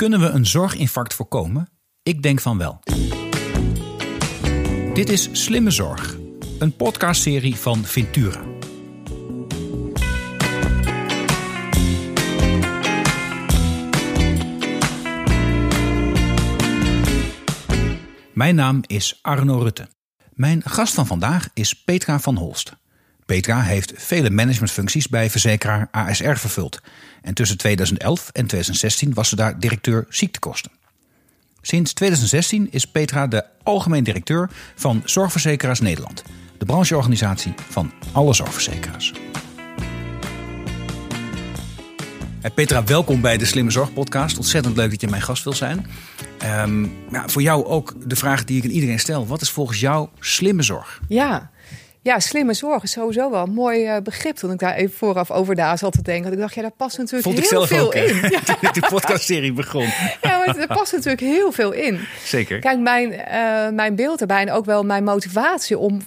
Kunnen we een zorginfarct voorkomen? Ik denk van wel. Dit is Slimme Zorg, een podcastserie van Ventura. Mijn naam is Arno Rutte. Mijn gast van vandaag is Petra van Holst. Petra heeft vele managementfuncties bij verzekeraar ASR vervuld. En tussen 2011 en 2016 was ze daar directeur ziektekosten. Sinds 2016 is Petra de algemeen directeur van Zorgverzekeraars Nederland, de brancheorganisatie van alle zorgverzekeraars. Petra, welkom bij de Slimme Zorg Podcast. Ontzettend leuk dat je mijn gast wil zijn. Um, ja, voor jou ook de vraag die ik aan iedereen stel: wat is volgens jou slimme zorg? Ja, ja, slimme zorg is sowieso wel een mooi uh, begrip. Toen ik daar even vooraf over na zat te denken. Ik dacht, ja, daar past natuurlijk Vond heel ik zelf veel ook, in. Ja. Toen de podcastserie begon. Ja, maar er past natuurlijk heel veel in. Zeker. Kijk, mijn, uh, mijn beeld erbij en ook wel mijn motivatie om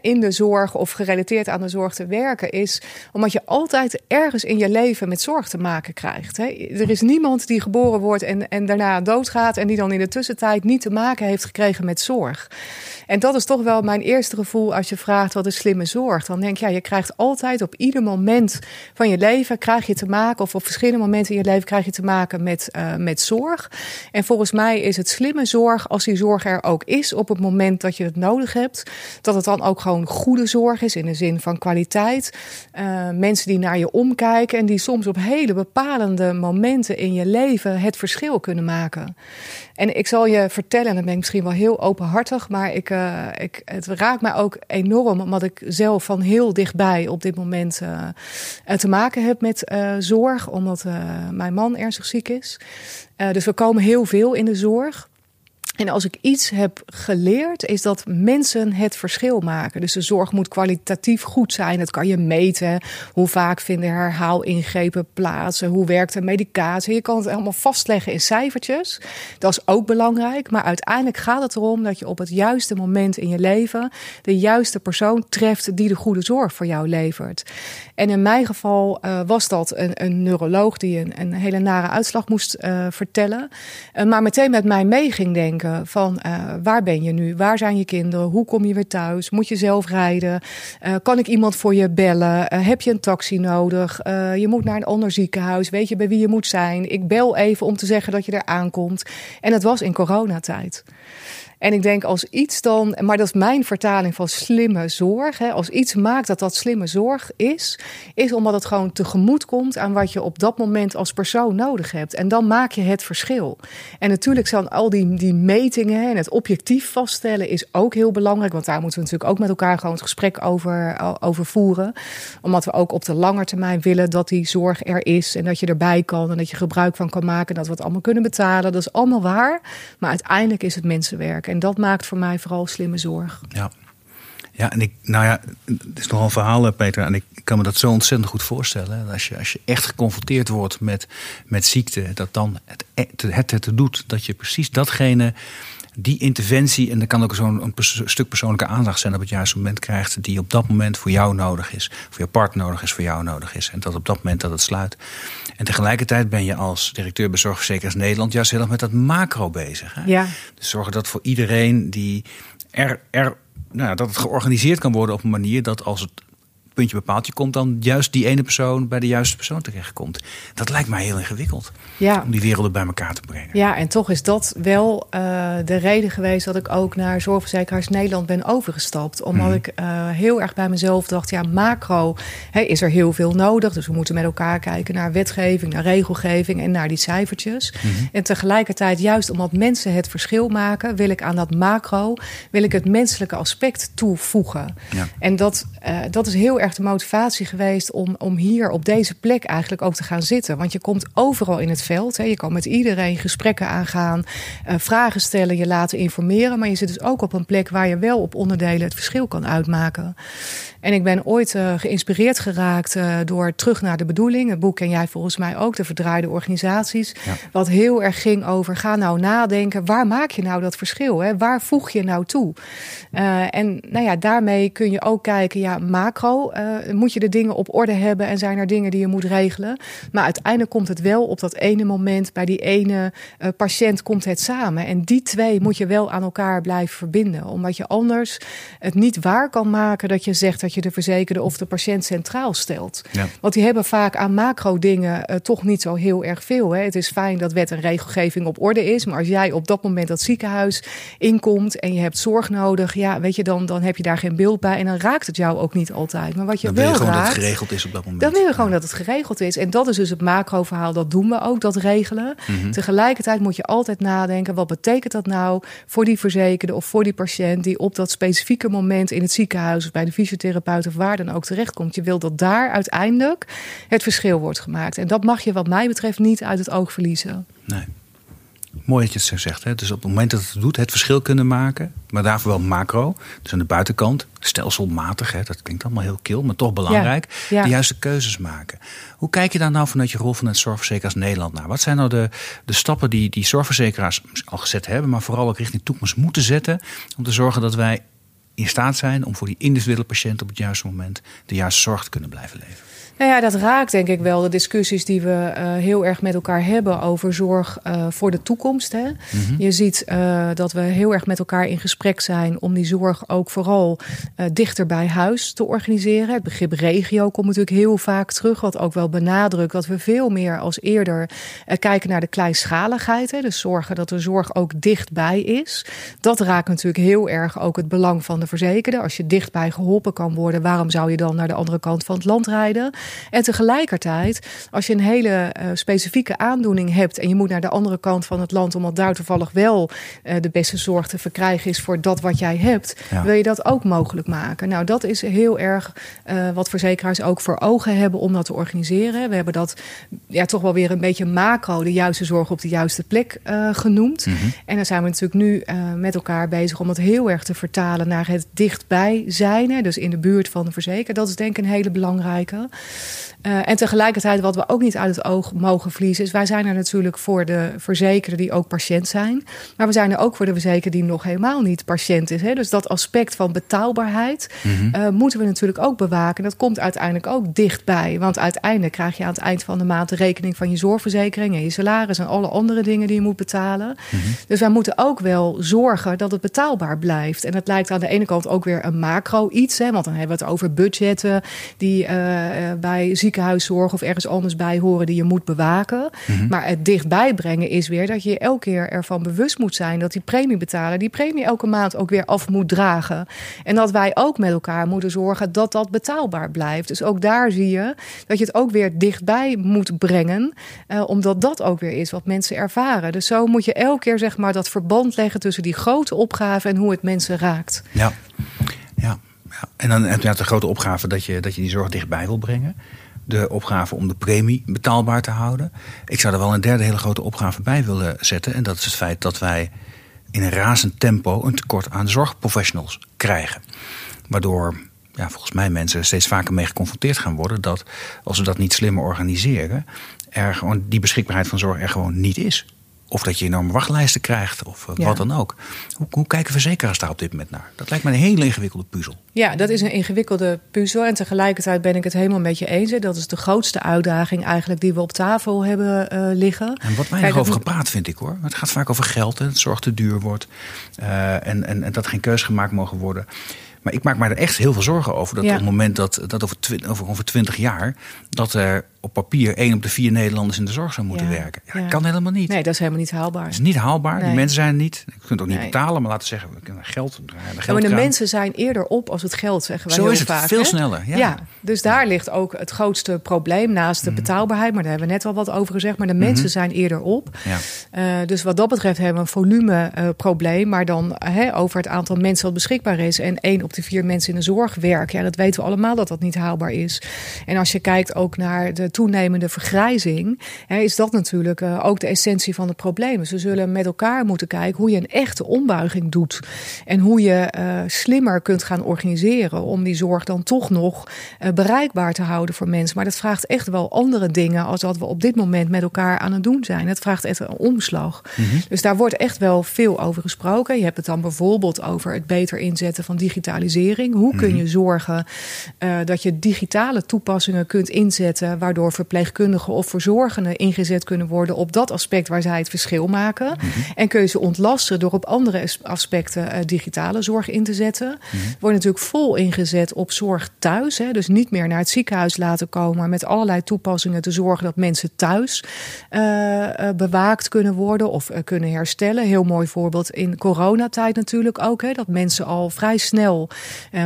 in de zorg of gerelateerd aan de zorg te werken, is omdat je altijd ergens in je leven met zorg te maken krijgt. Hè. Er is niemand die geboren wordt en, en daarna doodgaat en die dan in de tussentijd niet te maken heeft gekregen met zorg. En dat is toch wel mijn eerste gevoel als je vraagt wat is slimme zorg. Dan denk je, ja, je krijgt altijd op ieder moment van je leven krijg je te maken, of op verschillende momenten in je leven krijg je te maken met, uh, met zorg. En volgens mij is het slimme zorg, als die zorg er ook is op het moment dat je het nodig hebt, dat het dan ook gewoon goede zorg is in de zin van kwaliteit. Uh, mensen die naar je omkijken en die soms op hele bepalende momenten in je leven het verschil kunnen maken. En ik zal je vertellen, en dan ben ik misschien wel heel openhartig, maar ik, uh, ik, het raakt mij ook enorm, omdat ik zelf van heel dichtbij op dit moment uh, te maken heb met uh, zorg, omdat mijn man ernstig ziek is. dus we komen heel veel in de zorg. En als ik iets heb geleerd, is dat mensen het verschil maken. Dus de zorg moet kwalitatief goed zijn. Dat kan je meten. Hoe vaak vinden herhaalingrepen plaats? Hoe werkt de medicatie? Je kan het allemaal vastleggen in cijfertjes. Dat is ook belangrijk. Maar uiteindelijk gaat het erom dat je op het juiste moment in je leven de juiste persoon treft die de goede zorg voor jou levert. En in mijn geval uh, was dat een, een neuroloog die een, een, hele nare uitslag moest uh, vertellen. Uh, maar meteen met mij mee ging denken van waar ben je nu? Waar zijn je kinderen? Hoe kom je weer thuis? Moet je zelf rijden? Kan ik iemand voor je bellen? Heb je een taxi nodig? je moet naar een ander ziekenhuis. Weet je bij wie je moet zijn? Ik bel even om te zeggen dat je er aankomt. En het was in coronatijd. En ik denk als iets dan, maar dat is mijn vertaling van slimme zorg. Hè, als iets maakt dat dat slimme zorg is, is omdat het gewoon tegemoet komt aan wat je op dat moment als persoon nodig hebt. En dan maak je het verschil. En natuurlijk zijn al die, die metingen en het objectief vaststellen is ook heel belangrijk. Want daar moeten we natuurlijk ook met elkaar gewoon het gesprek over, over voeren. Omdat we ook op de lange termijn willen dat die zorg er is en dat je erbij kan en dat je gebruik van kan maken. Dat we het allemaal kunnen betalen. Dat is allemaal waar. Maar uiteindelijk is het mensenwerk. En dat maakt voor mij vooral slimme zorg. Ja. Ja, en ik, nou ja, het is nogal een verhaal, Peter. En ik kan me dat zo ontzettend goed voorstellen. Als je, als je echt geconfronteerd wordt met, met ziekte, dat dan het, het, het, het doet. Dat je precies datgene, die interventie, en dan kan ook zo'n pers stuk persoonlijke aandacht zijn op het juiste moment krijgt, die op dat moment voor jou nodig is, voor je partner nodig is, voor jou nodig is. En dat op dat moment dat het sluit. En tegelijkertijd ben je als directeur bij Zorgverzekeraars Nederland juist heel erg met dat macro bezig. Hè? Ja. Dus zorgen dat voor iedereen die er, er nou, dat het georganiseerd kan worden op een manier dat als het puntje bepaald je komt, dan juist die ene persoon bij de juiste persoon terechtkomt. Dat lijkt mij heel ingewikkeld. Ja. Om die werelden bij elkaar te brengen. Ja, en toch is dat wel uh, de reden geweest dat ik ook naar Zorgverzekeraars Nederland ben overgestapt. Omdat mm. ik uh, heel erg bij mezelf dacht, ja, macro hè, is er heel veel nodig. Dus we moeten met elkaar kijken naar wetgeving, naar regelgeving en naar die cijfertjes. Mm -hmm. En tegelijkertijd, juist omdat mensen het verschil maken, wil ik aan dat macro, wil ik het menselijke aspect toevoegen. Ja. En dat, uh, dat is heel erg de motivatie geweest om, om hier op deze plek eigenlijk ook te gaan zitten. Want je komt overal in het veld. Hè. Je kan met iedereen gesprekken aangaan, uh, vragen stellen, je laten informeren. Maar je zit dus ook op een plek waar je wel op onderdelen het verschil kan uitmaken. En ik ben ooit uh, geïnspireerd geraakt uh, door Terug naar de Bedoeling. Het boek ken jij volgens mij ook, de verdraaide organisaties. Ja. Wat heel erg ging over, ga nou nadenken, waar maak je nou dat verschil? Hè? Waar voeg je nou toe? En nou ja, daarmee kun je ook kijken, ja, macro, uh, moet je de dingen op orde hebben en zijn er dingen die je moet regelen. Maar uiteindelijk komt het wel op dat ene moment bij die ene uh, patiënt komt het samen. En die twee moet je wel aan elkaar blijven verbinden. Omdat je anders het niet waar kan maken dat je zegt dat je de verzekerde of de patiënt centraal stelt. Ja. Want die hebben vaak aan macro dingen uh, toch niet zo heel erg veel. Hè. Het is fijn dat wet en regelgeving op orde is. Maar als jij op dat moment dat ziekenhuis inkomt en je hebt zorg nodig, ja, weet je, dan, dan heb je daar geen beeld bij. En dan raakt het jou ook niet altijd. Maar wat je dan wil je gewoon raakt, dat het geregeld is op dat moment. Dan wil je gewoon dat het geregeld is. En dat is dus het macro-verhaal. Dat doen we ook, dat regelen. Mhm. Mm -hmm. Tegelijkertijd moet je altijd nadenken: wat betekent dat nou voor die verzekerde of voor die patiënt die op dat specifieke moment in het ziekenhuis of bij de fysiotherapeut of waar dan ook terechtkomt? Je wil dat daar uiteindelijk het verschil wordt gemaakt. En dat mag je, wat mij betreft, niet uit het oog verliezen. Nee. Mooi dat je het zo zegt. Hè? Dus op het moment dat het doet, het verschil kunnen maken. Maar daarvoor wel macro. Dus aan de buitenkant, stelselmatig. Hè? Dat klinkt allemaal heel kil, maar toch belangrijk. Ja, ja. De juiste keuzes maken. Hoe kijk je daar nou vanuit je rol van het Zorgverzekeraars Nederland naar? Wat zijn nou de, de stappen die, die zorgverzekeraars al gezet hebben. Maar vooral ook richting toekomst moeten zetten. Om te zorgen dat wij in staat zijn om voor die individuele patiënt op het juiste moment de juiste zorg te kunnen blijven leveren. Nou ja, dat raakt denk ik wel de discussies die we uh, heel erg met elkaar hebben over zorg uh, voor de toekomst. Hè? Mm -hmm. Je ziet uh, dat we heel erg met elkaar in gesprek zijn om die zorg ook vooral dichter bij huis te organiseren. Het begrip regio komt natuurlijk heel vaak terug, wat ook wel benadrukt dat we veel meer als eerder kijken naar de kleinschaligheid. Hè? Dus zorgen dat de zorg ook dichtbij is. Dat raakt natuurlijk heel erg ook het belang van de verzekerde. Als je dichtbij geholpen kan worden, waarom zou je dan naar de andere kant van het land rijden? En tegelijkertijd, als je een hele uh, specifieke aandoening hebt en je moet naar de andere kant van het land, omdat daar toevallig wel uh, de beste zorg te verkrijgen is voor dat wat jij hebt, ja. wil je dat ook mogelijk maken. Nou, dat is heel erg uh, wat verzekeraars ook voor ogen hebben om dat te organiseren. We hebben dat ja, toch wel weer een beetje macro, de juiste zorg op de juiste plek genoemd. Mhm. Mm -hmm. En dan zijn we natuurlijk nu met elkaar bezig om dat heel erg te vertalen naar het dichtbij zijn. Dus in de buurt van de verzekeraar. Dat is denk ik een hele belangrijke. Uh, en tegelijkertijd, wat we ook niet uit het oog mogen verliezen, is wij zijn er natuurlijk voor de verzekerden die ook patiënt zijn. Maar we zijn er ook voor de verzekerde die nog helemaal niet patiënt is. Hè? Dus dat aspect van betaalbaarheid Mhm. mm -hmm. uh, moeten we natuurlijk ook bewaken. Dat komt uiteindelijk ook dichtbij. Want uiteindelijk krijg je aan het eind van de maand de rekening van je zorgverzekering en je salaris en alle andere dingen die je moet betalen. Mhm. Mm -hmm. Dus wij moeten ook wel zorgen dat het betaalbaar blijft. En het lijkt aan de ene kant ook weer een macro iets. Hè? Want dan hebben we het over budgetten die uh, bij ziekenhuiszorg of ergens anders bij horen die je moet bewaken. Mhm. Mm -hmm. Maar het dichtbij brengen is weer dat je elke keer ervan bewust moet zijn dat die premie betalen, die premie elke maand ook weer af moet dragen. En dat wij ook met elkaar moeten zorgen dat dat betaalbaar blijft. Dus ook daar zie je dat je het ook weer dichtbij moet brengen, uh, omdat dat ook weer is wat mensen ervaren. Dus zo moet je elke keer zeg maar dat verband leggen tussen die grote opgave en hoe het mensen raakt. Ja, ja. En dan heb je de grote opgave dat je, dat je die zorg dichtbij wil brengen de opgave om de premie betaalbaar te houden. Ik zou er wel een derde hele grote opgave bij willen zetten. En dat is het feit dat wij in een razend tempo een tekort aan zorgprofessionals krijgen. Waardoor ja, volgens mij mensen steeds vaker mee geconfronteerd gaan worden dat als we dat niet slimmer organiseren, er gewoon die beschikbaarheid van zorg er gewoon niet is. Of dat je enorme wachtlijsten krijgt, of ja. wat dan ook. Hoe, hoe, kijken verzekeraars daar op dit moment naar? Dat lijkt me een hele ingewikkelde puzzel. Ja, dat is een ingewikkelde puzzel. En tegelijkertijd ben ik het helemaal met je eens. Dat is de grootste uitdaging eigenlijk die we op tafel hebben uh, liggen. En wat weinig Kijk, over gepraat vind ik hoor. Het gaat vaak over geld en het zorg te duur wordt. Uh, en, en, en dat geen keus gemaakt mogen worden. Maar ik maak me er echt heel veel zorgen over. Dat ja. op het moment dat, dat over, over ongeveer 20 jaar. dat er op papier één op de vier Nederlanders in de zorg zou moeten ja. werken. Ja, dat kan helemaal niet. Nee, dat is helemaal niet haalbaar. Dat is niet haalbaar. Nee. Die mensen zijn er niet. Je kunt het ook niet nee. betalen, maar laten we zeggen, we kunnen geld. Ja, maar de mensen zijn eerder op als het geld, zeggen wij Zo heel is het vaak. veel hè? sneller. Ja. dus daar ligt ook het grootste probleem naast de Mhm. betaalbaarheid. Maar daar hebben we net al wat over gezegd. Maar de mensen Mhm. zijn eerder op. Ja. Uh, dus wat dat betreft hebben we een volumeprobleem. maar dan uh, over het aantal mensen dat beschikbaar is. En één op de vier mensen in de zorg werken. Ja, dat weten we allemaal dat dat niet haalbaar is. En als je kijkt ook naar de toenemende vergrijzing, hè, is dat natuurlijk uh, ook de essentie van het probleem. Dus we zullen met elkaar moeten kijken hoe je een echte ombuiging doet. En hoe je uh, slimmer kunt gaan organiseren om die zorg dan toch nog uh, bereikbaar te houden voor mensen. Maar dat vraagt echt wel andere dingen als wat we op dit moment met elkaar aan het doen zijn. Het vraagt echt een omslag. Mm -hmm. Dus daar wordt echt wel veel over gesproken. Je hebt het dan bijvoorbeeld over het beter inzetten van digitalisering. Hoe kun je zorgen dat je digitale toepassingen kunt inzetten, waardoor verpleegkundigen of verzorgenden ingezet kunnen worden op dat aspect waar zij het verschil maken. Mm -hmm. En kun je ze ontlasten door op andere aspecten uh, digitale zorg in te zetten. Mm -hmm. Wordt natuurlijk vol ingezet op zorg thuis. Hè, dus niet meer naar het ziekenhuis laten komen, maar met allerlei toepassingen te zorgen dat mensen thuis uh, bewaakt kunnen worden of kunnen herstellen. Heel mooi voorbeeld in coronatijd natuurlijk ook. Hè, dat mensen al vrij snel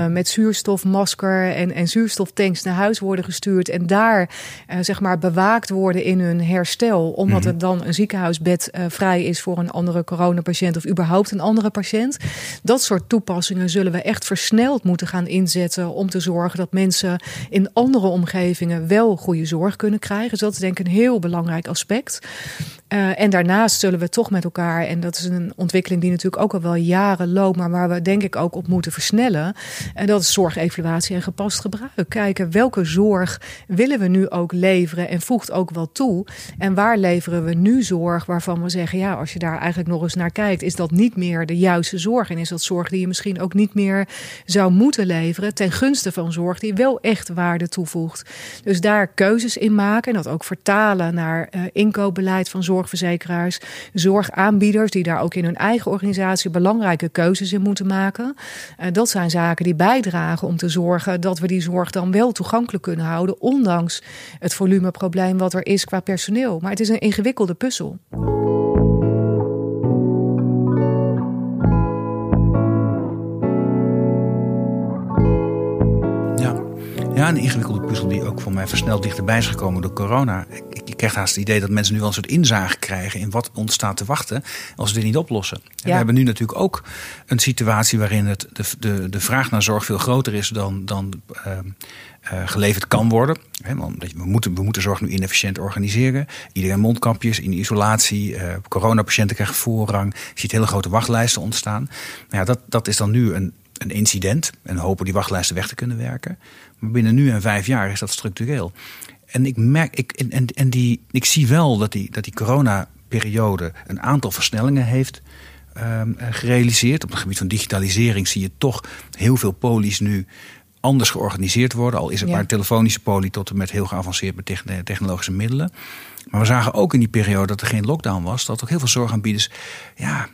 met zuurstofmasker en, en zuurstoftanks naar huis worden gestuurd. En daar uh, zeg maar bewaakt worden in hun herstel. Omdat mm -hmm. er dan een ziekenhuisbed uh, vrij is voor een andere coronapatiënt of überhaupt een andere patiënt. Dat soort toepassingen zullen we echt versneld moeten gaan inzetten om te zorgen dat mensen in andere omgevingen wel goede zorg kunnen krijgen. Dus dat is denk ik een heel belangrijk aspect. Uh, en daarnaast zullen we toch met elkaar, en dat is een ontwikkeling die natuurlijk ook al wel jaren loopt, maar waar we denk ik ook op moeten versnellen. En dat is zorgevaluatie en gepast gebruik. Kijken welke zorg willen we nu ook leveren en voegt ook wel toe. En waar leveren we nu zorg waarvan we zeggen, ja, als je daar eigenlijk nog eens naar kijkt, is dat niet meer de juiste zorg. En is dat zorg die je misschien ook niet meer zou moeten leveren ten gunste van zorg die wel echt waarde toevoegt. Dus daar keuzes in maken en dat ook vertalen naar uh, inkoopbeleid van zorg zorgverzekeraars, zorgaanbieders die daar ook in hun eigen organisatie belangrijke keuzes in moeten maken. Uh, dat zijn zaken die bijdragen om te zorgen dat we die zorg dan wel toegankelijk kunnen houden, ondanks het volumeprobleem wat er is qua personeel. Maar het is een ingewikkelde puzzel. Een ingewikkelde puzzel die ook voor mij versneld dichterbij is gekomen door corona. Ik, ik krijg haast het idee dat mensen nu wel een soort inzage krijgen in wat ons staat te wachten als we dit niet oplossen. Ja. We hebben nu natuurlijk ook een situatie waarin het, de, de, de vraag naar zorg veel groter is dan, dan uh, uh, geleverd kan worden. He, want we, moeten, we moeten zorg nu inefficiënt organiseren. Iedereen mondkapjes in isolatie. Uh, coronapatiënten krijgen voorrang. Je ziet hele grote wachtlijsten ontstaan. Nou ja, dat, dat is dan nu een, een incident. En hopen die wachtlijsten weg te kunnen werken. Maar binnen nu en vijf jaar is dat structureel. En ik merk, ik, en, en die, ik zie wel dat die, dat die coronaperiode een aantal versnellingen heeft um, gerealiseerd. Op het gebied van digitalisering zie je toch heel veel polies nu anders georganiseerd worden. Al is het ja. maar een telefonische poli tot en met heel geavanceerd met technologische middelen. Maar we zagen ook in die periode dat er geen lockdown was, dat ook heel veel zorgaanbieders ja,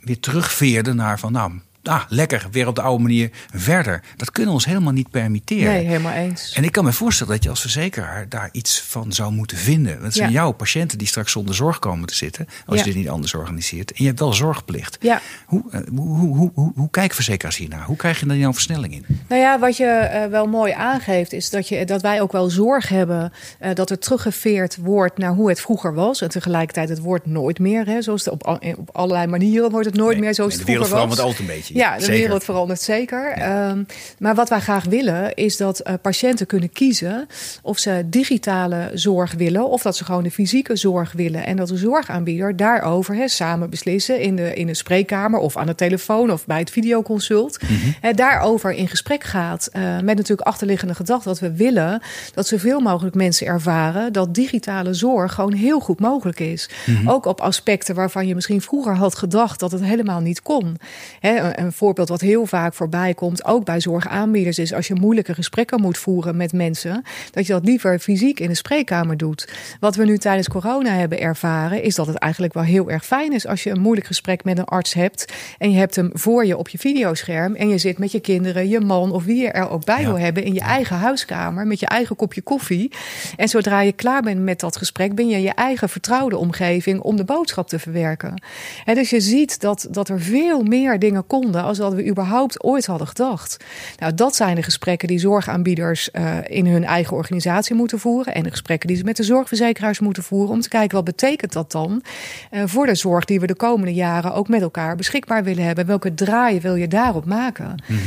weer terugveerden naar van nou ah, lekker, weer op de oude manier verder. Dat kunnen we ons helemaal niet permitteren. Nee, helemaal eens. En ik kan me voorstellen dat je als verzekeraar daar iets van zou moeten vinden. Dat zijn ja. jouw patiënten die straks zonder zorg komen te zitten. Als ja. je dit niet anders organiseert. En je hebt wel zorgplicht. Ja. Hoe, hoe, hoe, hoe, hoe, kijken verzekeraars hiernaar? Hoe krijg je dan jouw versnelling in? Nou ja, wat je uh, wel mooi aangeeft is dat, je, dat wij ook wel zorg hebben. Uh, dat er teruggeveerd wordt naar hoe het vroeger was. En tegelijkertijd het wordt nooit meer. Hè, zoals het op, op allerlei manieren wordt het nooit nee, meer zoals nee, het vroeger was. De wereld verandert altijd een beetje. Ja, de zeker. wereld verandert zeker. Ja. Um, maar wat wij graag willen is dat uh, patiënten kunnen kiezen of ze digitale zorg willen of dat ze gewoon de fysieke zorg willen. En dat de zorgaanbieder daarover he, samen beslissen in de, in de spreekkamer of aan de telefoon of bij het videoconsult. Mm -hmm. he, daarover in gesprek gaat. Uh, met natuurlijk achterliggende gedachte dat we willen dat zoveel mogelijk mensen ervaren dat digitale zorg gewoon heel goed mogelijk is. Mm -hmm. Ook op aspecten waarvan je misschien vroeger had gedacht dat het helemaal niet kon. He, een voorbeeld wat heel vaak voorbij komt, ook bij zorgaanbieders, is als je moeilijke gesprekken moet voeren met mensen, dat je dat liever fysiek in de spreekkamer doet. Wat we nu tijdens corona hebben ervaren, is dat het eigenlijk wel heel erg fijn is als je een moeilijk gesprek met een arts hebt en je hebt hem voor je op je videoscherm en je zit met je kinderen, je man of wie je er ook bij ja. wil hebben in je eigen huiskamer met je eigen kopje koffie. En zodra je klaar bent met dat gesprek, ben je je eigen vertrouwde omgeving om de boodschap te verwerken. En dus je ziet dat, dat er veel meer dingen konden als dat we überhaupt ooit hadden gedacht. Nou, dat zijn de gesprekken die zorgaanbieders uh, in hun eigen organisatie moeten voeren. En de gesprekken die ze met de zorgverzekeraars moeten voeren. Om te kijken wat betekent dat dan uh, voor de zorg die we de komende jaren ook met elkaar beschikbaar willen hebben. Welke draaien wil je daarop maken? Mm.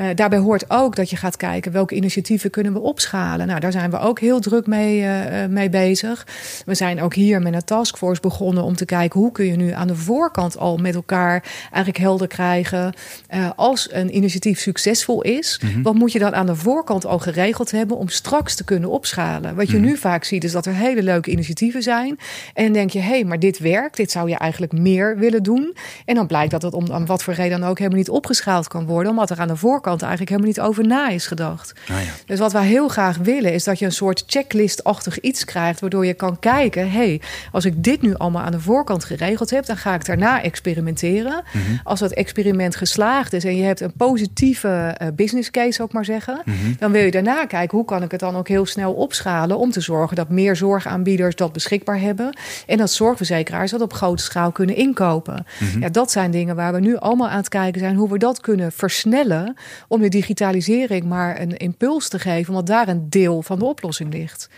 Uh, daarbij hoort ook dat je gaat kijken welke initiatieven kunnen we opschalen. Nou, daar zijn we ook heel druk mee, uh, mee bezig. We zijn ook hier met een taskforce begonnen om te kijken hoe kun je nu aan de voorkant al met elkaar eigenlijk helder krijgen. Uh, als een initiatief succesvol is, mm -hmm. wat moet je dan aan de voorkant al geregeld hebben om straks te kunnen opschalen? Wat je mm -hmm. nu vaak ziet is dat er hele leuke initiatieven zijn. En dan denk je, hé, hey, maar dit werkt, dit zou je eigenlijk meer willen doen. En dan blijkt dat het om, om wat voor reden dan ook helemaal niet opgeschaald kan worden, omdat er aan de voorkant eigenlijk helemaal niet over na is gedacht. Ah, ja. Dus wat wij heel graag willen is dat je een soort checklistachtig iets krijgt, waardoor je kan kijken: hé, hey, als ik dit nu allemaal aan de voorkant geregeld heb, dan ga ik daarna experimenteren. Mm -hmm. Als dat experiment geslaagd is en je hebt een positieve uh, business case, zou ik maar zeggen, mm -hmm. dan wil je daarna kijken hoe kan ik het dan ook heel snel opschalen om te zorgen dat meer zorgaanbieders dat beschikbaar hebben en dat zorgverzekeraars dat op grote schaal kunnen inkopen. Mm -hmm. Ja, dat zijn dingen waar we nu allemaal aan het kijken zijn hoe we dat kunnen versnellen om de digitalisering maar een impuls te geven, omdat daar een deel van de oplossing ligt.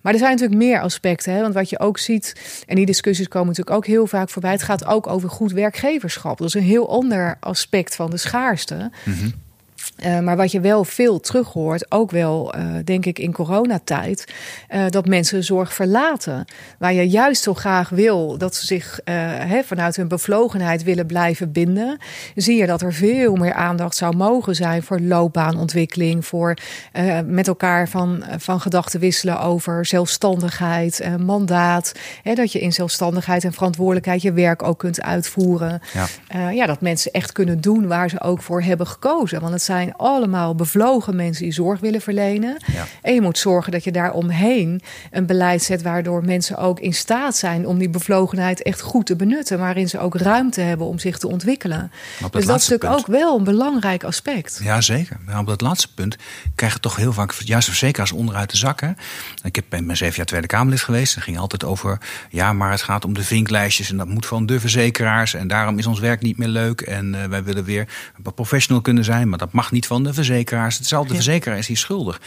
Maar er zijn natuurlijk meer aspecten. Hè? Want wat je ook ziet, en die discussies komen natuurlijk ook heel vaak voorbij. Het gaat ook over goed werkgeverschap. Dat is een heel ander aspect van de schaarste. -hmm. Uh, maar wat je wel veel terug hoort, ook wel uh, denk ik in coronatijd, uh, dat mensen zorg verlaten. Waar je juist zo graag wil dat ze zich vanuit hun bevlogenheid willen blijven binden, zie je dat er veel meer aandacht zou mogen zijn voor loopbaanontwikkeling, voor met elkaar van, van gedachten wisselen over zelfstandigheid, mandaat. Dat je in zelfstandigheid en verantwoordelijkheid je werk ook kunt uitvoeren. Ja. ja, dat mensen echt kunnen doen waar ze ook voor hebben gekozen. Want het zijn allemaal bevlogen mensen die zorg willen verlenen. Ja. En je moet zorgen dat je daar omheen een beleid zet waardoor mensen ook in staat zijn om die bevlogenheid echt goed te benutten, waarin ze ook ruimte hebben om zich te ontwikkelen. Dus dat is natuurlijk ook wel een belangrijk aspect. Ja, zeker. Maar op dat laatste punt krijgen toch heel vaak juist verzekeraars onderuit de zakken. Ik heb ben zeven jaar Tweede Kamerlid geweest. Het ging altijd over, ja, maar het gaat om de vinklijstjes en dat moet van de verzekeraars en daarom is ons werk niet meer leuk en uh, wij willen weer professional kunnen zijn, maar dat mag niet van de verzekeraars. Hetzelfde ja. verzekeraar is hier schuldig.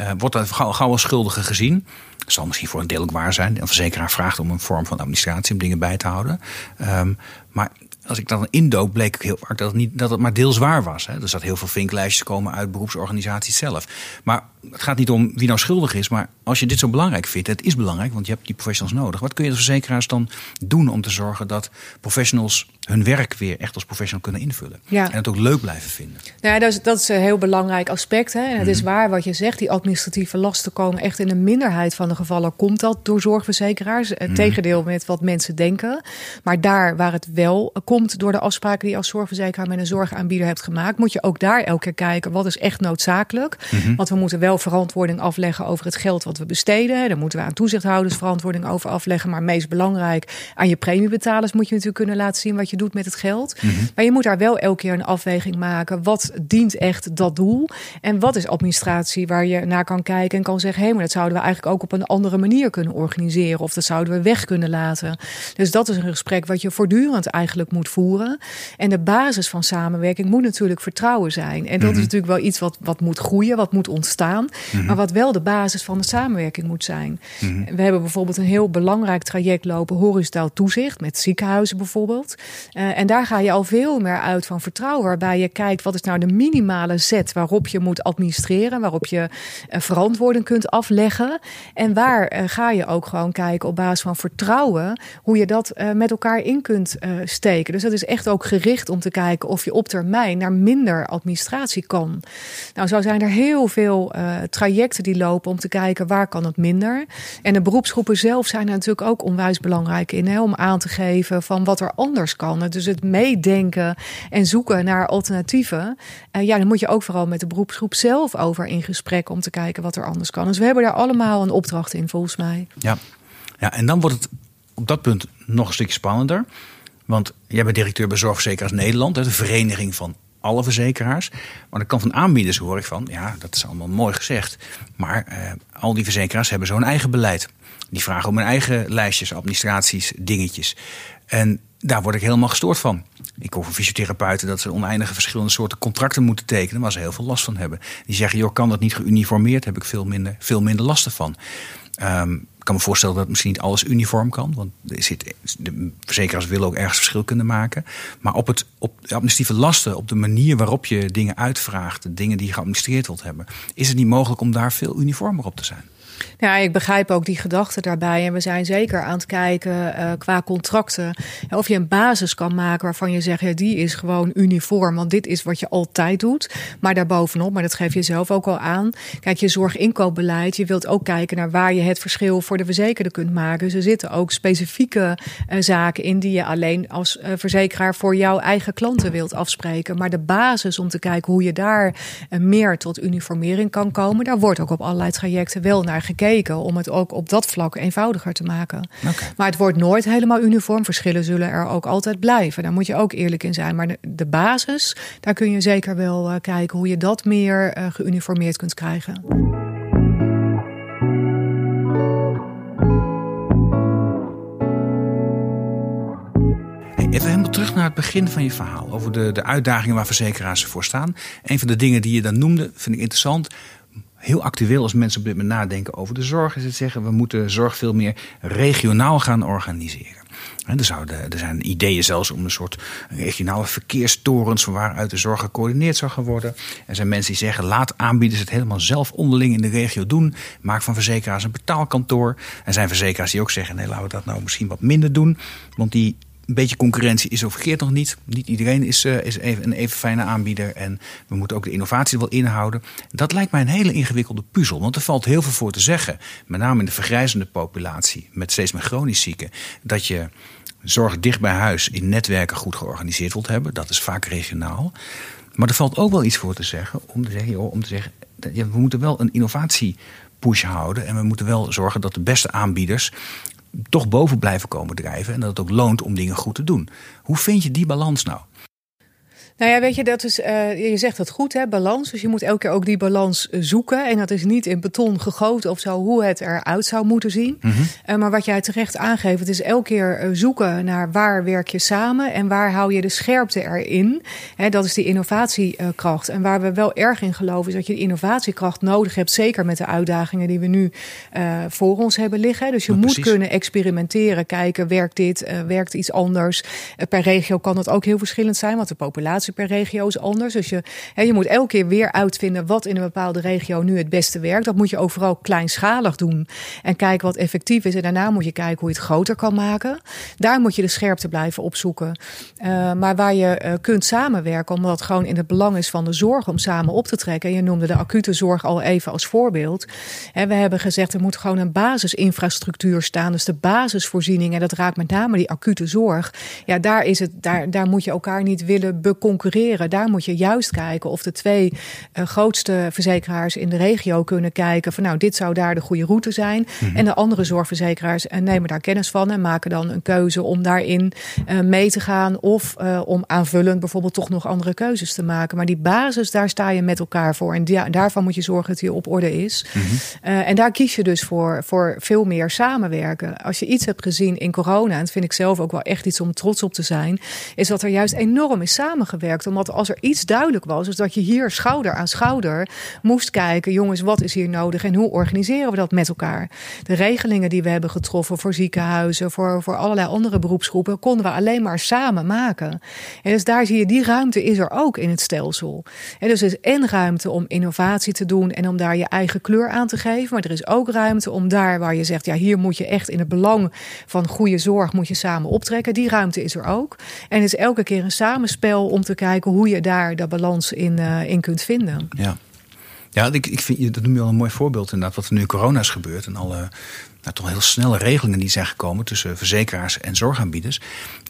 Uh, wordt dat gauw, gauw als schuldige gezien? Dat zal misschien voor een deel ook waar zijn. Een verzekeraar vraagt om een vorm van administratie om dingen bij te houden. Um, maar als ik dan indoop, bleek ik heel vaak dat het, niet, dat het maar deels waar was. Hè. Er zat heel veel vinklijstjes komen uit beroepsorganisaties zelf. Maar het gaat niet om wie nou schuldig is. Maar als je dit zo belangrijk vindt, het is belangrijk, want je hebt die professionals nodig. Wat kun je als verzekeraars dan doen om te zorgen dat professionals hun werk weer echt als professional kunnen invullen? Ja. En het ook leuk blijven vinden. Ja, dat is, dat is een heel belangrijk aspect. Hè. En het mm -hmm. is waar wat je zegt, die administratieve lasten komen echt in een minderheid van de gevallen. Komt dat door zorgverzekeraars? Het mm -hmm. tegendeel met wat mensen denken. Maar daar waar het wel komt door de afspraken die je als zorgverzekeraar met een zorgaanbieder hebt gemaakt, moet je ook daar elke keer kijken wat is echt noodzakelijk. Mm -hmm. Want we moeten wel verantwoording afleggen over het geld wat we besteden. Daar moeten we aan toezichthouders verantwoording over afleggen. Maar meest belangrijk, aan je premiebetalers moet je natuurlijk kunnen laten zien wat je doet met het geld. Mm -hmm. Maar je moet daar wel elke keer een afweging maken. Wat dient echt dat doel? En wat is administratie waar je naar kan kijken en kan zeggen: hé, hey, maar dat zouden we eigenlijk ook op een andere manier kunnen organiseren. Of dat zouden we weg kunnen laten. Dus dat is een gesprek wat je voortdurend eigenlijk moet voeren. En de basis van samenwerking moet natuurlijk vertrouwen zijn. En dat mm -hmm. is natuurlijk wel iets wat, wat moet groeien, wat moet ontstaan. Mm -hmm. Maar wat wel de basis van de samenwerking moet zijn. We hebben bijvoorbeeld een heel belangrijk traject lopen, horizontaal toezicht, met ziekenhuizen bijvoorbeeld. Uh, en daar ga je al veel meer uit van vertrouwen, waarbij je kijkt wat is nou de minimale zet waarop je moet administreren, waarop je uh, verantwoording kunt afleggen. En waar uh, ga je ook gewoon kijken op basis van vertrouwen hoe je dat met elkaar in kunt steken. Dus dat is echt ook gericht om te kijken of je op termijn naar minder administratie kan. Nou, zo zijn er heel veel trajecten die lopen om te kijken waar kan het minder. En de beroepsgroepen zelf zijn er natuurlijk ook onwijs belangrijk in. Hè, om aan te geven van wat er anders kan. Dus het meedenken en zoeken naar alternatieven. Ja, dan moet je ook vooral met de beroepsgroep zelf over in gesprek om te kijken wat er anders kan. Dus we hebben daar allemaal een opdracht in volgens mij. Ja, ja en dan wordt het op dat punt nog een stukje spannender. Want jij bent directeur bij Zorgverzekeraars Nederland, de vereniging van alle verzekeraars. Maar dan kan van aanbieders hoor ik van, ja, dat is allemaal mooi gezegd. Maar uh, al die verzekeraars hebben zo'n eigen beleid. Die vragen om hun eigen lijstjes, administraties, dingetjes. En daar word ik helemaal gestoord van. Ik hoor van fysiotherapeuten dat ze oneindige verschillende soorten contracten moeten tekenen, waar ze heel veel last van hebben. Die zeggen, joh, kan dat niet geuniformeerd? Heb ik veel minder, veel minder last ervan. Um, ik kan me voorstellen dat misschien niet alles uniform kan. Want er de verzekeraars willen ook ergens verschil kunnen maken. Maar op, het, op de administratieve lasten, op de manier waarop je dingen uitvraagt, de dingen die je geadministreerd wilt hebben, is het niet mogelijk om daar veel uniformer op te zijn? Ja, ik begrijp ook die gedachte daarbij. En we zijn zeker aan het kijken uh, qua contracten. Of je een basis kan maken waarvan je zegt, ja, die is gewoon uniform. Want dit is wat je altijd doet. Maar daarbovenop, maar dat geef je zelf ook al aan. Kijk, je zorginkoopbeleid. Je wilt ook kijken naar waar je het verschil voor de verzekerde kunt maken. Dus er zitten ook specifieke uh, zaken in die je alleen als uh, verzekeraar voor jouw eigen klanten wilt afspreken. Maar de basis om te kijken hoe je daar meer tot uniformering kan komen. Daar wordt ook op allerlei trajecten wel naar gekeken om het ook op dat vlak eenvoudiger te maken. Maar het wordt nooit helemaal uniform. Verschillen zullen er ook altijd blijven. Daar moet je ook eerlijk in zijn. Maar de, basis, daar kun je zeker wel uh, kijken hoe je dat meer uh, geuniformeerd kunt krijgen. Even helemaal terug naar het begin van je verhaal. Over de, de uitdagingen waar verzekeraars voor staan. Een van de dingen die je dan noemde, vind ik interessant heel actueel als mensen op dit moment nadenken over de zorg, is het zeggen we moeten zorg veel meer regionaal gaan organiseren. er, zouden, er zijn ideeën zelfs om een soort regionale verkeerstorens van waaruit de zorg gecoördineerd zou gaan worden. Er zijn mensen die zeggen laat aanbieders het helemaal zelf onderling in de regio doen. Maak van verzekeraars een betaalkantoor. Er zijn verzekeraars die ook zeggen nee laten we dat nou misschien wat minder doen. Want die een beetje concurrentie is of nog niet. Niet iedereen is, uh, is even, een even fijne aanbieder. En we moeten ook de innovatie wel inhouden. Dat lijkt mij een hele ingewikkelde puzzel. Want er valt heel veel voor te zeggen. Met name in de vergrijzende populatie. Met steeds meer chronisch zieken. Dat je zorg dicht bij huis in netwerken goed georganiseerd wilt hebben. Dat is vaak regionaal. Maar er valt ook wel iets voor te zeggen. Om te zeggen, om te zeggen we moeten wel een innovatie push houden. En we moeten wel zorgen dat de beste aanbieders toch boven blijven komen drijven. En dat het ook loont om dingen goed te doen. Hoe vind je die balans nou? Nou ja, weet je, dat is, uh, je zegt het goed, hè, balans. Dus je moet elke keer ook die balans eh, zoeken. En dat is niet in beton gegoten of zo, hoe het eruit zou moeten zien. Mm -hmm. uh, maar wat jij terecht aangeeft, het is elke keer zoeken naar waar werk je samen en waar hou je de scherpte erin. Hè, dat is die innovatiekracht. En waar we wel erg in geloven, is dat je die innovatiekracht nodig hebt. Zeker met de uitdagingen die we nu voor ons hebben liggen. Dus je moet precies. kunnen experimenteren, kijken, werkt dit, werkt iets anders. per regio kan het ook heel verschillend zijn, want de populatie per regio is anders. Dus je, hè, je moet elke keer weer uitvinden wat in een bepaalde regio nu het beste werkt. Dat moet je overal kleinschalig doen. En kijken wat effectief is. En daarna moet je kijken hoe je het groter kan maken. Daar moet je de scherpte blijven opzoeken. Uh, maar waar je uh, kunt samenwerken, omdat het gewoon in het belang is van de zorg om samen op te trekken. Je noemde de acute zorg al even als voorbeeld. En we hebben gezegd, er moet gewoon een basisinfrastructuur staan. Dus de basisvoorziening. En dat raakt met name die acute zorg. Ja, daar, is het, daar, daar moet je elkaar niet willen beconcurreren concurreren. Daar moet je juist kijken of de twee uh, grootste verzekeraars in de regio kunnen kijken van nou, dit zou daar de goede route zijn. Mm -hmm. En de andere zorgverzekeraars uh, nemen daar kennis van en maken dan een keuze om daarin uh, mee te gaan of om aanvullend bijvoorbeeld toch nog andere keuzes te maken. Maar die basis, daar sta je met elkaar voor. En daarvan moet je zorgen dat die op orde is. Mm -hmm. en daar kies je dus voor, voor veel meer samenwerken. Als je iets hebt gezien in corona, en dat vind ik zelf ook wel echt iets om trots op te zijn, is dat er juist enorm is samengewerkt omdat als er iets duidelijk was, is dat je hier schouder aan schouder moest kijken, jongens, wat is hier nodig en hoe organiseren we dat met elkaar? De regelingen die we hebben getroffen voor ziekenhuizen, voor, voor allerlei andere beroepsgroepen, konden we alleen maar samen maken. En dus daar zie je, die ruimte is er ook in het stelsel. En dus er is en ruimte om innovatie te doen en om daar je eigen kleur aan te geven. Maar er is ook ruimte om daar waar je zegt, ja, hier moet je echt in het belang van goede zorg moet je samen optrekken. Die ruimte is er ook. En is elke keer een samenspel om te kijken hoe je daar de balans in, uh, in kunt vinden. Ja. Ja, ik, ik vind, dat noem je al een mooi voorbeeld inderdaad, wat er nu in corona is gebeurd. En alle nou, toch heel snelle regelingen die zijn gekomen tussen verzekeraars en zorgaanbieders.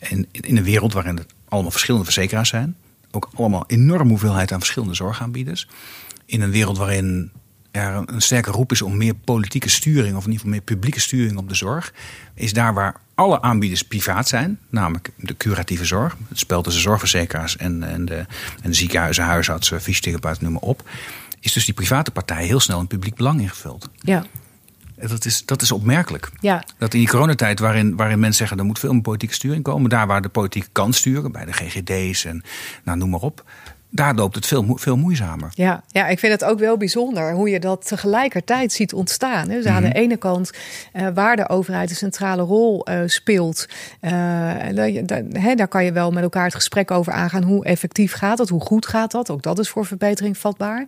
En in een wereld waarin het allemaal verschillende verzekeraars zijn. Ook allemaal enorme hoeveelheid aan verschillende zorgaanbieders. In een wereld waarin er een sterke roep is om meer politieke sturing, of in ieder geval meer publieke sturing op de zorg, is daar waar alle aanbieders privaat zijn, namelijk de curatieve zorg, het spel tussen zorgverzekeraars en, en, de, en de ziekenhuizen, huisartsen, fysiotherapeuten, noem maar op, is dus die private partij heel snel een publiek belang ingevuld. Ja. Dat is, dat is opmerkelijk. Ja. Dat in die coronatijd, waarin, waarin mensen zeggen... er moet veel meer politieke sturing komen... daar waar de politiek kan sturen, bij de GGD's en nou, noem maar op daar loopt het veel, veel moeizamer. Ja, ja, ik vind het ook wel bijzonder hoe je dat tegelijkertijd ziet ontstaan. Dus aan de mhm. ene kant uh, waar de overheid een centrale rol uh, speelt, uh, daar, daar kan je wel met elkaar het gesprek over aangaan. Hoe effectief gaat dat? Hoe goed gaat dat? Ook dat is voor verbetering vatbaar.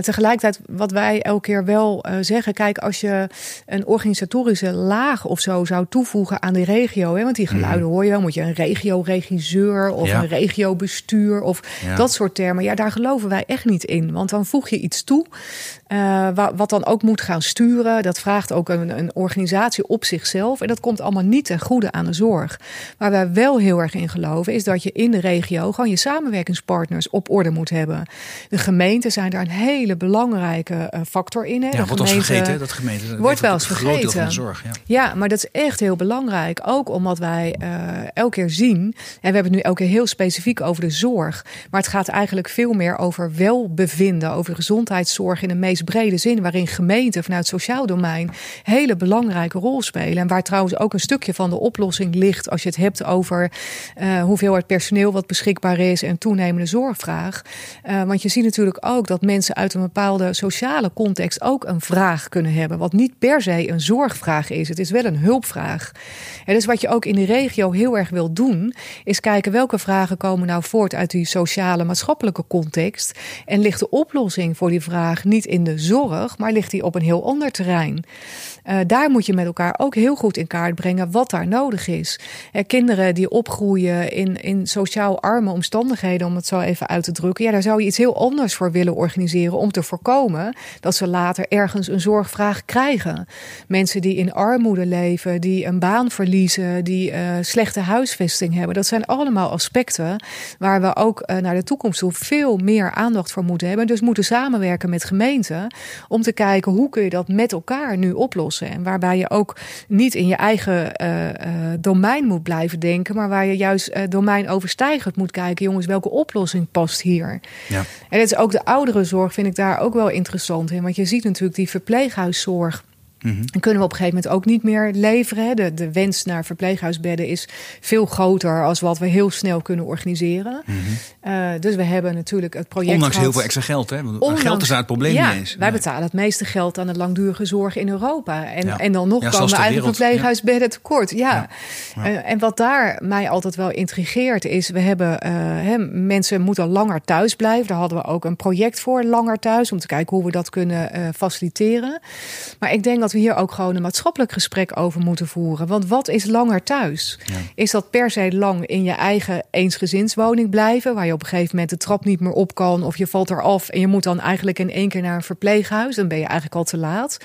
tegelijkertijd, wat wij elke keer wel zeggen, kijk, als je een organisatorische laag of zo zou toevoegen aan die regio, hè, want die geluiden mhm. hoor je wel, moet je een regio-regisseur of een regio-bestuur of dat soort termen, ja, daar geloven wij echt niet in. Want dan voeg je iets toe uh, wat dan ook moet gaan sturen. Dat vraagt ook een, een, organisatie op zichzelf. En dat komt allemaal niet ten goede aan de zorg. Waar wij wel heel erg in geloven, is dat je in de regio gewoon je samenwerkingspartners op orde moet hebben. De gemeenten zijn daar een hele belangrijke eh, factor in. Hè. Ja, wordt gemeente, vergeten, dat gemeente. wordt wel eens vergeten. Van de zorg, ja. ja. maar dat is echt heel belangrijk. Ook omdat wij uh, elke keer zien, en we hebben het nu elke keer heel specifiek over de zorg. Maar het gaat eigenlijk veel meer over welbevinden, over gezondheidszorg in de meest brede zin, waarin gemeenten vanuit het sociaal domein hele belangrijke rol spelen. En waar trouwens ook een stukje van de oplossing ligt als je het hebt over uh, hoeveelheid personeel wat beschikbaar is en toenemende zorgvraag. Uh, want je ziet natuurlijk ook dat mensen uit een bepaalde sociale context ook een vraag kunnen hebben, wat niet per se een zorgvraag is. Het is wel een hulpvraag. En dus wat je ook in de regio heel erg wil doen, is kijken welke vragen komen nou voort uit die sociale maatschappelijke context en ligt de oplossing voor die vraag niet in de zorg, maar ligt die op een heel ander terrein. Uh, daar moet je met elkaar ook heel goed in kaart brengen wat daar nodig is. Uh, kinderen die opgroeien in, in sociaal arme omstandigheden, om het zo even uit te drukken, ja, daar zou je iets heel anders voor willen organiseren om te voorkomen dat ze later ergens een zorgvraag krijgen. Mensen die in armoede leven, die een baan verliezen, die uh, slechte huisvesting hebben, dat zijn allemaal aspecten waar we ook naar de toekomst toe veel meer aandacht voor moeten hebben. Dus moeten samenwerken met gemeenten om te kijken hoe kun je dat met elkaar nu oplossen. En waarbij je ook niet in je eigen uh, uh, domein moet blijven denken, maar waar je juist uh, domein overstijgend moet kijken. Jongens, welke oplossing past hier? Ja. En het is ook de ouderenzorg, vind ik daar ook wel interessant in. Want je ziet natuurlijk die verpleeghuiszorg. Mm En kunnen we op een gegeven moment ook niet meer leveren. De, de wens naar verpleeghuisbedden is veel groter als wat we heel snel kunnen organiseren. Mm uh, dus we hebben natuurlijk het project. Ondanks heel veel extra geld, hè? Want Ondanks, geld is daar het probleem ja, niet eens. Wij betalen het meeste geld aan de langdurige zorg in Europa. En, ja. en dan nog ja, komen we eigenlijk verpleeghuisbedden tekort. Ja. Uh, en wat daar mij altijd wel intrigeert is, we hebben uh, hè, mensen moeten langer thuis blijven. Daar hadden we ook een project voor, langer thuis, om te kijken hoe we dat kunnen faciliteren. Maar ik denk dat we hier ook gewoon een maatschappelijk gesprek over moeten voeren. Want wat is langer thuis? Is dat per se lang in je eigen eensgezinswoning blijven, waar je op een gegeven moment de trap niet meer op kan of je valt eraf en je moet dan eigenlijk in één keer naar een verpleeghuis, dan ben je eigenlijk al te laat.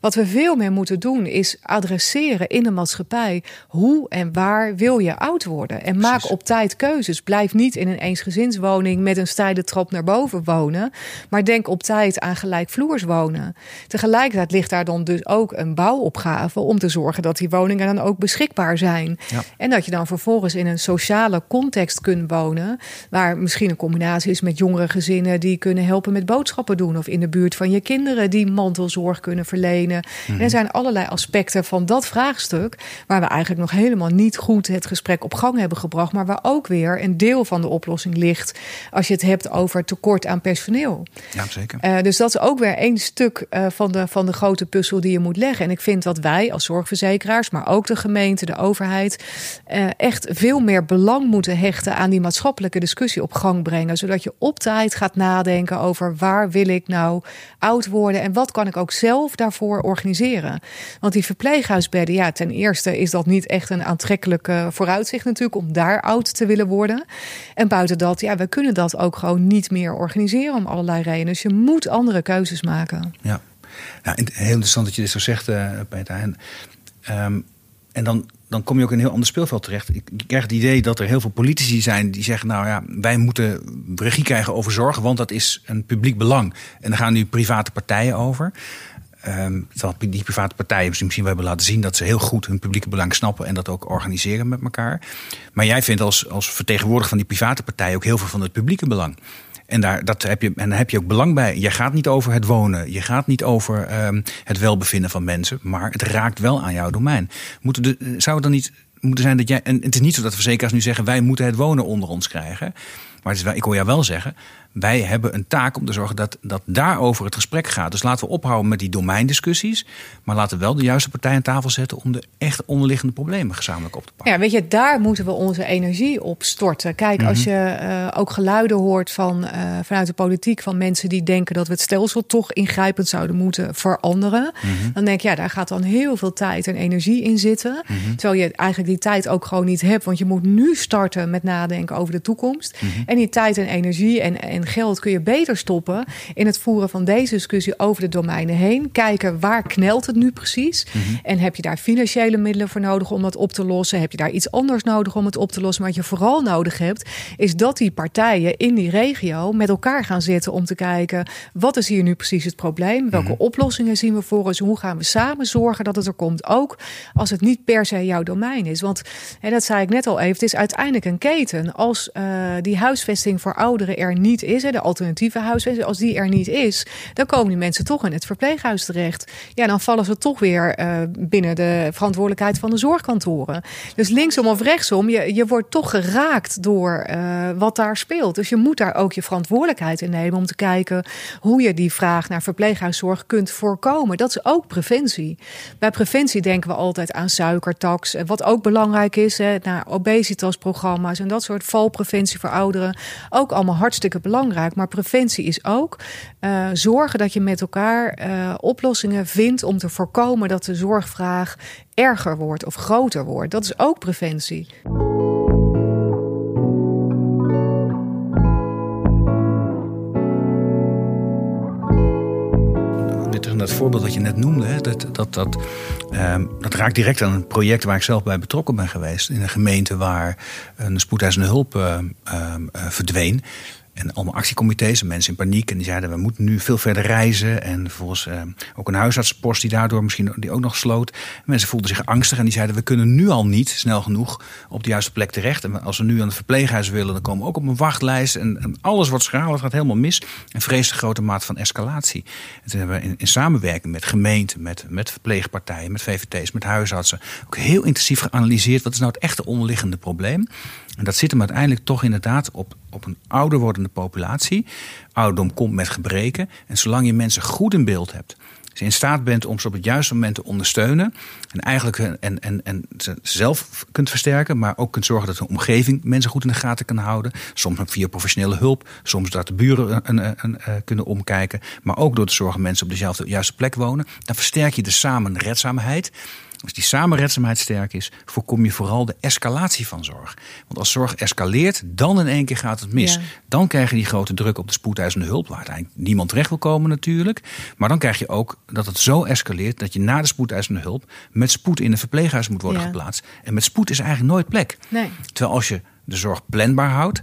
Wat we veel meer moeten doen is adresseren in de maatschappij hoe en waar wil je oud worden en maak op tijd keuzes. Blijf niet in een eensgezinswoning met een steile trap naar boven wonen, maar denk op tijd aan gelijkvloers wonen. Tegelijkertijd ligt daar dan dus ook een bouwopgave om te zorgen dat die woningen dan ook beschikbaar zijn. Ja. En dat je dan vervolgens in een sociale context kunt wonen, waar misschien een combinatie is met jongere gezinnen die kunnen helpen met boodschappen doen, of in de buurt van je kinderen die mantelzorg kunnen verlenen. En er mhm. zijn allerlei aspecten van dat vraagstuk waar we eigenlijk nog helemaal niet goed het gesprek op gang hebben gebracht, maar waar ook weer een deel van de oplossing ligt als je het hebt over tekort aan personeel. Ja, zeker. Uh, dus dat is ook weer één stuk uh, van, de, van de grote puzzel die je moet leggen. En ik vind dat wij als zorgverzekeraars, maar ook de gemeente, de overheid, uh, echt veel meer belang moeten hechten aan die maatschappelijke discussie op gang brengen. Zodat je op tijd gaat nadenken over waar wil ik nou oud worden en wat kan ik ook zelf daarvoor organiseren. Want die verpleeghuisbedden, ja, ten eerste is dat niet echt een aantrekkelijke vooruitzicht natuurlijk om daar oud te willen worden. En buiten dat, ja, we kunnen dat ook gewoon niet meer organiseren om allerlei redenen. Dus je moet andere keuzes maken. Ja. Nou, heel interessant dat je dit zo zegt, uh, Peter. En, um, en dan, dan kom je ook in een heel ander speelveld terecht. Ik krijg het idee dat er heel veel politici zijn die zeggen: Nou ja, wij moeten regie krijgen over zorg, want dat is een publiek belang. En daar gaan nu private partijen over. Um, die private partijen misschien wel hebben laten zien dat ze heel goed hun publieke belang snappen en dat ook organiseren met elkaar. Maar jij vindt als, als vertegenwoordiger van die private partijen ook heel veel van het publieke belang. En daar, dat heb je, en heb je ook belang bij. Je gaat niet over het wonen. Je gaat niet over um, het welbevinden van mensen. Maar het raakt wel aan jouw domein. Moeten de, zou het dan niet moeten zijn dat jij. En het is niet zo dat verzekeraars nu zeggen: wij moeten het wonen onder ons krijgen. Maar ik hoor jou wel zeggen: wij hebben een taak om te zorgen dat, dat daarover het gesprek gaat. Dus laten we ophouden met die domeindiscussies. Maar laten we wel de juiste partij aan tafel zetten om de echt onderliggende problemen gezamenlijk op te pakken. Ja, weet je, daar moeten we onze energie op storten. Kijk, als mhm. je uh, ook geluiden hoort van, uh, vanuit de politiek van mensen die denken dat we het stelsel toch ingrijpend zouden moeten veranderen. Mhm. Dan denk je, ja, daar gaat dan heel veel tijd en energie in zitten. Mhm. Terwijl je eigenlijk die tijd ook gewoon niet hebt. Want je moet nu starten met nadenken over de toekomst. En die tijd en energie en, en geld kun je beter stoppen in het voeren van deze discussie over de domeinen heen. Kijken waar knelt het nu precies? Mhm. En heb je daar financiële middelen voor nodig om dat op te lossen? Heb je daar iets anders nodig om het op te lossen? Maar wat je vooral nodig hebt, is dat die partijen in die regio met elkaar gaan zitten om te kijken wat is hier nu precies het probleem? Welke mhm. oplossingen zien we voor ons? Hoe gaan we samen zorgen dat het er komt? Ook als het niet per se jouw domein is. Want en dat zei ik net al even, het is uiteindelijk een keten. Als uh, die huisvesting voor ouderen er niet is de alternatieve huisvesting, als die er niet is, dan komen die mensen toch in het verpleeghuis terecht. Ja, dan vallen ze toch weer uh, binnen de verantwoordelijkheid van de zorgkantoren. Dus linksom of rechtsom, je, je wordt toch geraakt door uh, wat daar speelt. Dus je moet daar ook je verantwoordelijkheid in nemen om te kijken hoe je die vraag naar verpleeghuiszorg kunt voorkomen. Dat is ook preventie. Bij preventie denken we altijd aan suikertax. Wat ook belangrijk is, hè, naar obesitasprogramma's en dat soort valpreventie voor ouderen. Ook allemaal hartstikke belangrijk. Maar preventie is ook uh, zorgen dat je met elkaar uh, oplossingen vindt om te voorkomen dat de zorgvraag erger wordt of groter wordt. Dat is ook preventie. dat voorbeeld dat je net noemde, hè, dat, dat, dat, um, dat raakt direct aan een project waar ik zelf bij betrokken ben geweest. In een gemeente waar een spoedeisende hulp uh, uh, verdween. En allemaal actiecomité's en mensen in paniek. En die zeiden, we moeten nu veel verder reizen. En vervolgens eh, ook een huisartsenpost die daardoor misschien die ook nog sloot. mensen voelden zich angstig en die zeiden, we kunnen nu al niet snel genoeg op de juiste plek terecht. En als we nu aan het verpleeghuis willen, dan komen we ook op een wachtlijst. En, en alles wordt schaal, het gaat helemaal mis. En vrees de grote maat van escalatie. En toen hebben we in, in samenwerking met gemeenten, met, met verpleegpartijen, met VVT's, met huisartsen... ook heel intensief geanalyseerd, wat is nou het echte onderliggende probleem? En dat zit hem uiteindelijk toch inderdaad op, op een ouder wordende populatie. Ouderdom komt met gebreken. En zolang je mensen goed in beeld hebt, ze in staat bent om ze op het juiste moment te ondersteunen. En eigenlijk en, en, en ze zelf kunt versterken, maar ook kunt zorgen dat de omgeving mensen goed in de gaten kan houden. Soms via professionele hulp, soms dat de buren een, een, een, kunnen omkijken. Maar ook door te zorgen dat mensen op dezelfde juiste plek wonen. Dan versterk je de samenredzaamheid. Als die samenredzaamheid sterk is, voorkom je vooral de escalatie van zorg. Want als zorg escaleert, dan in één keer gaat het mis. Dan krijg je die grote druk op de spoedeisende hulp, waar uiteindelijk niemand terecht wil komen natuurlijk. Maar dan krijg je ook dat het zo escaleert dat je na de spoedeisende hulp met spoed in een verpleeghuis moet worden geplaatst. En met spoed is eigenlijk nooit plek. Nee. Terwijl als je de zorg planbaar houdt,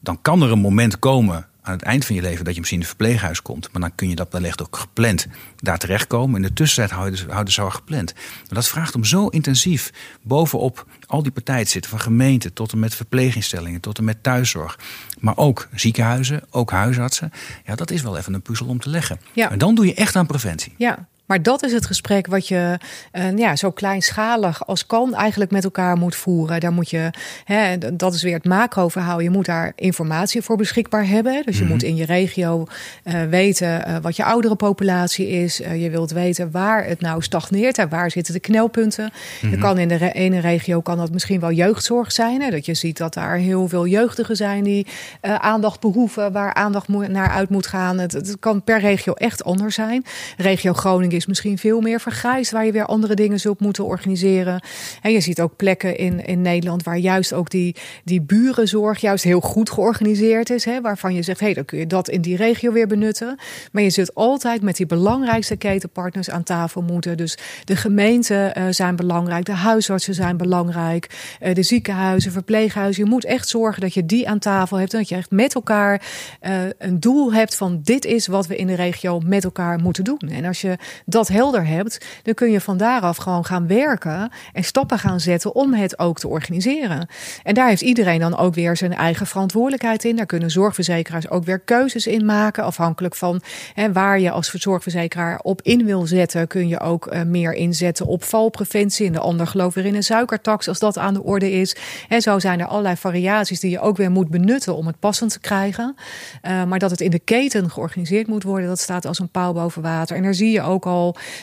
dan kan er een moment komen aan het eind van je leven dat je misschien in een verpleeghuis komt. Maar dan kun je dat wellicht ook gepland daar terechtkomen. In de tussentijd houden de zorg gepland. Maar dat vraagt om zo intensief bovenop al die partijen zitten. Van gemeenten tot en met verpleeginstellingen, tot en met thuiszorg. Maar ook ziekenhuizen, ook huisartsen. Ja, dat is wel even een puzzel om te leggen. Ja. En dan doe je echt aan preventie. Ja, maar dat is het gesprek wat je uh, ja, zo kleinschalig als kan eigenlijk met elkaar moet voeren. Daar moet je, hè, dat is weer het macro-verhaal. Je moet daar informatie voor beschikbaar hebben. Dus je mhm. moet in je regio uh, weten uh, wat je oudere populatie is. je wilt weten waar het nou stagneert en waar zitten de knelpunten. Mm Je kan in de ene regio kan dat misschien wel jeugdzorg zijn. Hè, dat je ziet dat daar heel veel jeugdigen zijn die aandacht behoeven, waar aandacht naar uit moet gaan. Het, het kan per regio echt anders zijn. Regio Groningen is misschien veel meer vergrijsd, waar je weer andere dingen zult moeten organiseren. En je ziet ook plekken in, in Nederland waar juist ook die, die burenzorg juist heel goed georganiseerd is. Hè, waarvan je zegt, hé, hey, dan kun je dat in die regio weer benutten. Maar je zult altijd met die belangrijkste ketenpartners aan tafel moeten. Dus de gemeenten uh, zijn belangrijk, de huisartsen zijn belangrijk, uh, de ziekenhuizen, verpleeghuizen. Je moet echt zorgen dat je die aan tafel hebt en dat je echt met elkaar uh, een doel hebt van dit is wat we in de regio met elkaar moeten doen. En als je dat helder hebt, dan kun je van daaraf gewoon gaan werken en stappen gaan zetten om het ook te organiseren. En daar heeft iedereen dan ook weer zijn eigen verantwoordelijkheid in. Daar kunnen zorgverzekeraars ook weer keuzes in maken. Afhankelijk van hè, waar je als zorgverzekeraar op in wil zetten, kun je ook uh, meer inzetten op valpreventie. En de ander gelooft weer in een suikertax als dat aan de orde is. En zo zijn er allerlei variaties die je ook weer moet benutten om het passend te krijgen. Uh, maar dat het in de keten georganiseerd moet worden, dat staat als een paal boven water. En daar zie je ook al,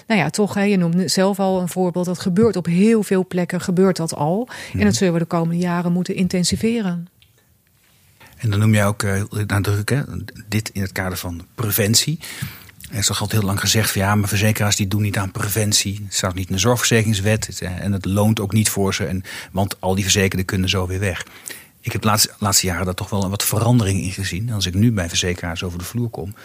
nou ja, toch, hè, je noemt zelf al een voorbeeld. Dat gebeurt op heel veel plekken, gebeurt dat al. En dat zullen we de komende jaren moeten intensiveren. En dan noem jij ook uh, nadruk, hè, dit in het kader van preventie. Er is toch altijd heel lang gezegd van ja, maar verzekeraars die doen niet aan preventie. Het staat niet in de zorgverzekeringswet en het loont ook niet voor ze. En, want al die verzekerden kunnen zo weer weg. Ik heb de laatste, laatste jaren daar toch wel wat verandering in gezien. En als ik nu bij verzekeraars over de vloer kom,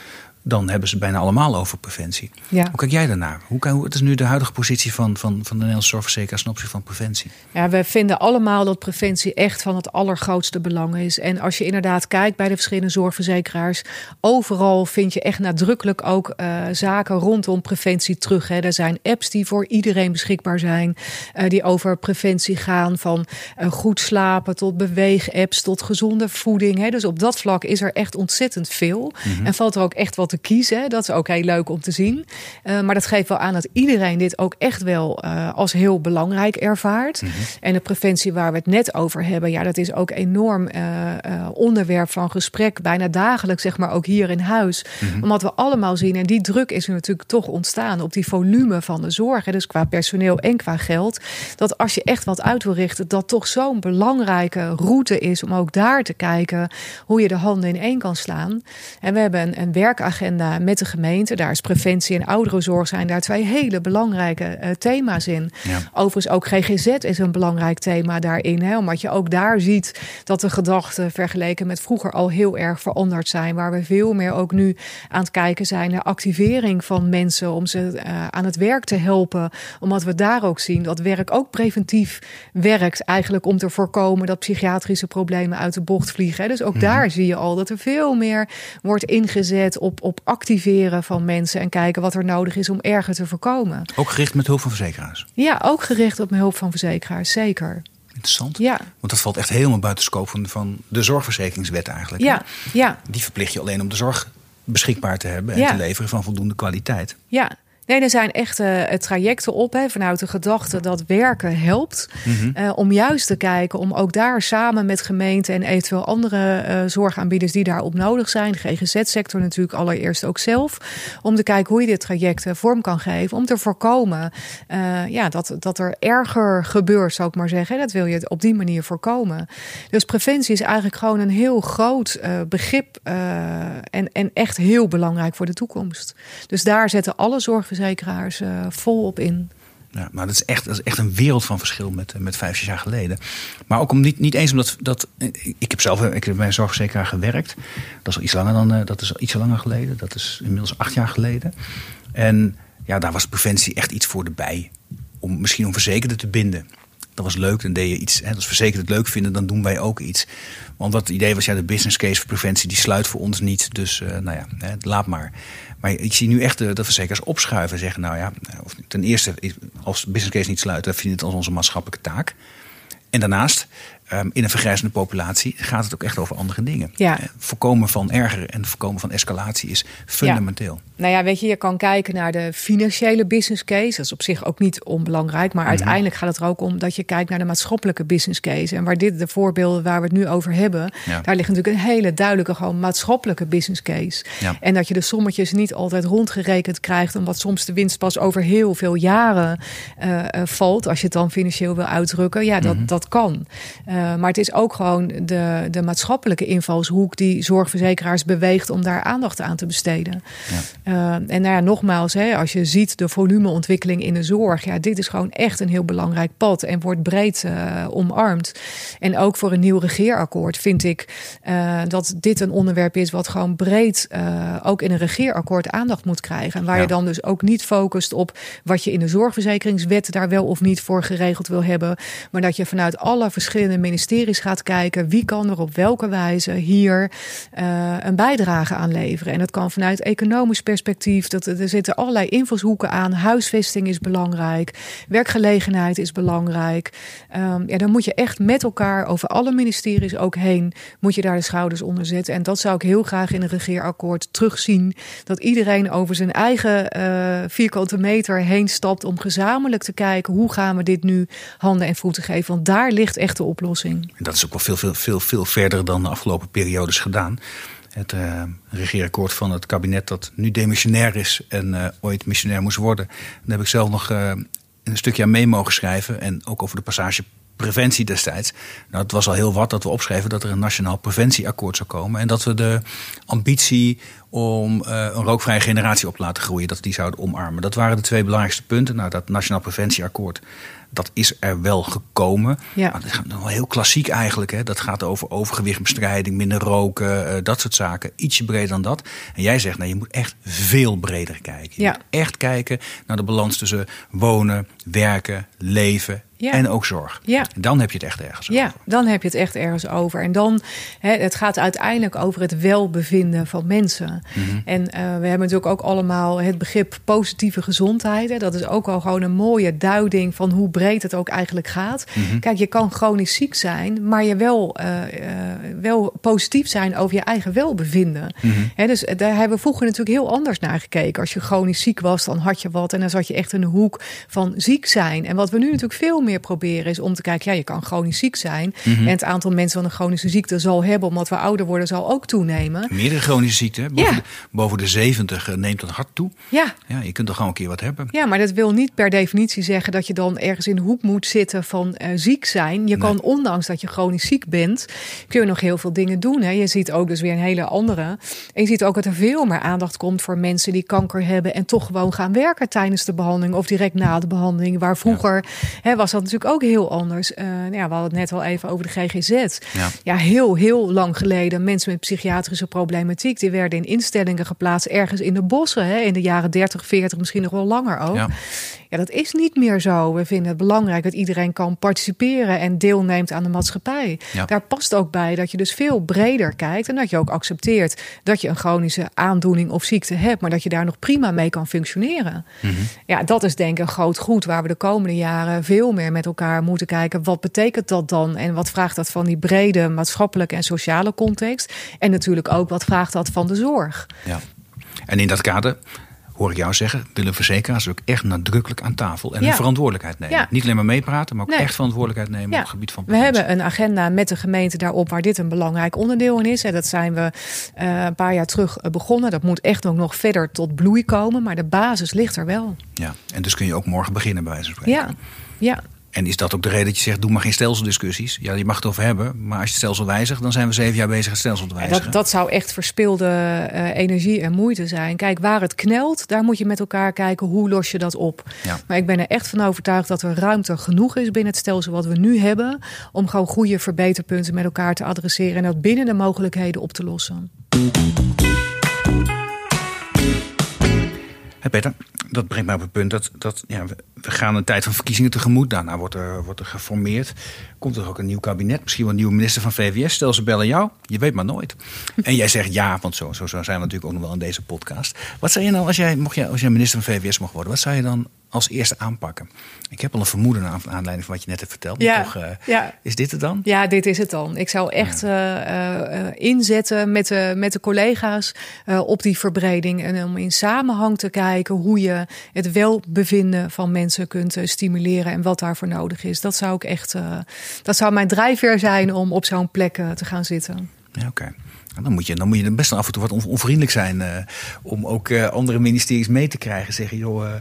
dan hebben ze bijna allemaal over preventie. Ja. Hoe kijk jij daarnaar? Hoe, kan, wat is nu de huidige positie van, van, van de Nederlandse zorgverzekeraars ten opzichte van preventie? Ja, we vinden allemaal dat preventie echt van het allergrootste belang is. En als je inderdaad kijkt bij de verschillende zorgverzekeraars, overal vind je echt nadrukkelijk ook uh, zaken rondom preventie terug. Hè. Er zijn apps die voor iedereen beschikbaar zijn, uh, die over preventie gaan, van uh, goed slapen tot beweegapps tot gezonde voeding. Hè. Dus op dat vlak is er echt ontzettend veel. Mm -hmm. En valt er ook echt wat te kiezen. Dat is ook heel leuk om te zien. Uh, maar dat geeft wel aan dat iedereen dit ook echt wel uh, als heel belangrijk ervaart. Mm -hmm. En de preventie waar we het net over hebben, ja, dat is ook enorm uh, onderwerp van gesprek. Bijna dagelijks, zeg maar, ook hier in huis. Mm -hmm. Omdat we allemaal zien, en die druk is er natuurlijk toch ontstaan op die volume van de zorg. Hè, dus qua personeel en qua geld. Dat als je echt wat uit wil richten, dat toch zo'n belangrijke route is om ook daar te kijken hoe je de handen in één kan slaan. En we hebben een, een werkagenda agenda met de gemeente. Daar is preventie en ouderenzorg zijn daar twee hele belangrijke uh, thema's in. Ja. Overigens ook GGZ is een belangrijk thema daarin. Hè, omdat je ook daar ziet dat de gedachten vergeleken met vroeger al heel erg veranderd zijn. Waar we veel meer ook nu aan het kijken zijn naar activering van mensen. Om ze uh, aan het werk te helpen. Omdat we daar ook zien dat werk ook preventief werkt. Eigenlijk om te voorkomen dat psychiatrische problemen uit de bocht vliegen. Hè. Dus ook mm -hmm. daar zie je al dat er veel meer wordt ingezet op, op activeren van mensen en kijken wat er nodig is om erger te voorkomen. Ook gericht met hulp van verzekeraars? Ja, ook gericht op hulp van verzekeraars, zeker. Interessant. Ja. Want dat valt echt helemaal buiten scope van, van de zorgverzekeringswet eigenlijk. Ja, ja. Die verplicht je alleen om de zorg beschikbaar te hebben en ja. te leveren van voldoende kwaliteit. Ja, Nee, er zijn echt uh, trajecten op hè, vanuit de gedachte dat werken helpt. Mm -hmm. uh, om juist te kijken, om ook daar samen met gemeenten en eventueel andere uh, zorgaanbieders die daarop nodig zijn, de GGZ-sector natuurlijk allereerst ook zelf, om te kijken hoe je dit traject vorm kan geven. Om te voorkomen ja, dat, dat er erger gebeurt, zou ik maar zeggen. Dat wil je op die manier voorkomen. Dus preventie is eigenlijk gewoon een heel groot begrip en, en echt heel belangrijk voor de toekomst. Dus daar zetten alle zorgverzekeraars verzekeraars uh, volop in. Ja, maar dat is echt, dat is echt een wereld van verschil met, met vijf, jaar geleden. Maar ook om niet, niet eens omdat dat. Ik heb zelf ik heb bij een zorgverzekeraar gewerkt. Dat is al iets langer dan. Dat is iets langer geleden. Dat is inmiddels acht jaar geleden. En ja, daar was preventie echt iets voor de bij. Om misschien om verzekerden te binden. Dat was leuk, dan deed je iets. Hè, als verzekerden het leuk vinden, dan doen wij ook iets. Want wat het idee was, ja, de business case voor preventie die sluit voor ons niet. Dus uh, nou ja, hè, laat maar. Maar ik zie nu echt de, de verzekeraars opschuiven. Zeggen, nou ja, ten eerste, als business case niet sluit, dan vind je het als onze maatschappelijke taak. En daarnaast, um, in een vergrijzende populatie gaat het ook echt over andere dingen. Ja. Voorkomen van erger en voorkomen van escalatie is fundamenteel. Ja. Nou ja, weet je, je kan kijken naar de financiële business case. Dat is op zich ook niet onbelangrijk. Maar mm -hmm. uiteindelijk gaat het er ook om dat je kijkt naar de maatschappelijke business case. En waar dit de voorbeelden waar we het nu over hebben, ja. daar ligt natuurlijk een hele duidelijke gewoon maatschappelijke business case. Ja. En dat je de sommetjes niet altijd rondgerekend krijgt, omdat soms de winst pas over heel veel jaren uh, uh, valt. Als je het dan financieel wil uitdrukken. Ja, dat, mm -hmm. dat kan. Uh, maar het is ook gewoon de, de maatschappelijke invalshoek die zorgverzekeraars beweegt om daar aandacht aan te besteden. Ja. Uh, en nou ja, nogmaals, hè, als je ziet de volumeontwikkeling in de zorg, ja, dit is gewoon echt een heel belangrijk pad en wordt breed uh, omarmd. En ook voor een nieuw regeerakkoord vind ik uh, dat dit een onderwerp is wat gewoon breed ook in een regeerakkoord aandacht moet krijgen. En waar ja. je dan dus ook niet focust op wat je in de zorgverzekeringswet daar wel of niet voor geregeld wil hebben, maar dat je vanuit alle verschillende ministeries gaat kijken wie kan er op welke wijze hier een bijdrage aan leveren. En dat kan vanuit economisch perspectief. Dat, er zitten allerlei invalshoeken aan. Huisvesting is belangrijk. Werkgelegenheid is belangrijk. Um, ja, dan moet je echt met elkaar over alle ministeries ook heen. Moet je daar de schouders onder zetten. En dat zou ik heel graag in een regeerakkoord terugzien. Dat iedereen over zijn eigen uh, vierkante meter heen stapt om gezamenlijk te kijken hoe gaan we dit nu handen en voeten geven. Want daar ligt echt de oplossing. En dat is ook wel veel, veel, veel, veel verder dan de afgelopen periodes gedaan. Het uh, regeerakkoord van het kabinet dat nu demissionair is en uh, ooit missionair moest worden. Daar heb ik zelf nog uh, een stukje aan mee mogen schrijven. En ook over de passage preventie destijds. Nou, het was al heel wat dat we opschreven dat er een nationaal preventieakkoord zou komen. En dat we de ambitie om een rookvrije generatie op te laten groeien, dat die zouden omarmen. Dat waren de twee belangrijkste punten. Nou, dat nationaal preventieakkoord, dat is er wel gekomen. Ja. Maar dat is wel heel klassiek eigenlijk. Hè. Dat gaat over overgewichtbestrijding, minder roken, uh, dat soort zaken. Ietsje breder dan dat. En jij zegt, nou, je moet echt veel breder kijken. Je Ja. moet echt kijken naar de balans tussen wonen, werken, leven Ja. en ook zorg. Ja. En dan heb je het echt ergens Ja, over. dan heb je het echt ergens over. En dan, hè, het gaat uiteindelijk over het welbevinden van mensen. Mhm. En eh, we hebben natuurlijk ook allemaal het begrip positieve gezondheid. Hè. Dat is ook al gewoon een mooie duiding van hoe breed het ook eigenlijk gaat. Mhm. Kijk, je kan chronisch ziek zijn, maar je wel, eh, eh, wel positief zijn over je eigen welbevinden. Mhm. Hè, dus daar hebben we vroeger natuurlijk heel anders naar gekeken. Als je chronisch ziek was, dan had je wat. En dan zat je echt in de hoek van ziek zijn. En wat we nu natuurlijk veel meer proberen is om te kijken... ja, je kan chronisch ziek zijn. Mhm. En het aantal mensen wat een chronische ziekte zal hebben... omdat we ouder worden, zal ook toenemen. Meerdere chronische ziekten, boven, Ja. de, boven de 70 eh, neemt dat hard toe. Ja, Ja, je kunt toch gewoon een keer wat hebben. Ja, maar dat wil niet per definitie zeggen dat je dan ergens in de hoek moet zitten van eh, ziek zijn. Je kan, ondanks dat je chronisch ziek bent, kun je nog heel veel dingen doen. Hè. Je ziet ook dus weer een hele andere. En je ziet ook dat er veel meer aandacht komt voor mensen die kanker hebben en toch gewoon gaan werken tijdens de behandeling of direct na de behandeling. Waar vroeger hè, was dat natuurlijk ook heel anders. Eh, nou ja, we hadden het net al even over de GGZ. Ja. ja, heel, heel lang geleden. Mensen met psychiatrische problematiek, die werden in instellingen geplaatst ergens in de bossen. Hè, in de jaren 30, 40, misschien nog wel langer ook. Ja. Ja, dat is niet meer zo. We vinden het belangrijk dat iedereen kan participeren en deelneemt aan de maatschappij. Ja. Daar past ook bij dat je dus veel breder kijkt en dat je ook accepteert dat je een chronische aandoening of ziekte hebt, maar dat je daar nog prima mee kan functioneren. Ja, dat is denk ik een groot goed waar we de komende jaren veel meer met elkaar moeten kijken. Wat betekent dat dan en wat vraagt dat van die brede maatschappelijke en sociale context? En natuurlijk ook wat vraagt dat van de zorg? Ja. En in dat kader hoor ik jou zeggen, willen verzekeraars ook echt nadrukkelijk aan tafel en Ja. hun verantwoordelijkheid nemen. Ja. Niet alleen maar meepraten, maar ook Nee. echt verantwoordelijkheid nemen Ja, op het gebied van we hebben een agenda met de gemeente daarop waar dit een belangrijk onderdeel in is. En dat zijn we eh, een paar jaar terug eh, begonnen. Dat moet echt ook nog verder tot bloei komen, maar de basis ligt er wel. Ja. En dus kun je ook morgen beginnen bij wijze van spreken. Ja, ja. En is dat ook de reden dat je zegt, doe maar geen stelseldiscussies? Ja, je mag het over hebben, maar als je het stelsel wijzigt, dan zijn we zeven jaar bezig het stelsel te wijzigen. Dat, dat zou echt verspilde eh, energie en moeite zijn. Kijk, waar het knelt, daar moet je met elkaar kijken hoe los je dat op. Ja. Maar ik ben er echt van overtuigd dat er ruimte genoeg is binnen het stelsel wat we nu hebben. Om gewoon goede verbeterpunten met elkaar te adresseren en dat binnen de mogelijkheden op te lossen. Hey Peter, dat brengt mij op het punt dat, dat ja, we, gaan een tijd van verkiezingen tegemoet. Daarna wordt er, wordt er geformeerd. Komt er ook een nieuw kabinet, misschien wel een nieuwe minister van VWS. Stel ze bellen jou, je weet maar nooit. En jij zegt ja, want zo, zo, zo zijn we natuurlijk ook nog wel in deze podcast. Wat zou je nou, als jij, mocht jij, als jij minister van VWS mocht worden, wat zou je dan als eerste aanpakken? Ik heb al een vermoeden aan aanleiding van wat je net hebt verteld. maar Ja, toch, eh, ja. Is dit het dan? Ja, dit is het dan. Ik zou echt eh, eh, inzetten met de, met de collega's op die verbreding. En om in samenhang te kijken hoe je het welbevinden van mensen kunt stimuleren en wat daarvoor nodig is. Dat zou ik echt. Dat zou mijn drijfveer zijn om op zo'n plek eh, te gaan zitten. Ja, oké. Nou, Dan moet, je, dan moet je best af en toe wat on- onvriendelijk zijn. eh, om ook eh, andere ministeries mee te krijgen. Zeggen, joh,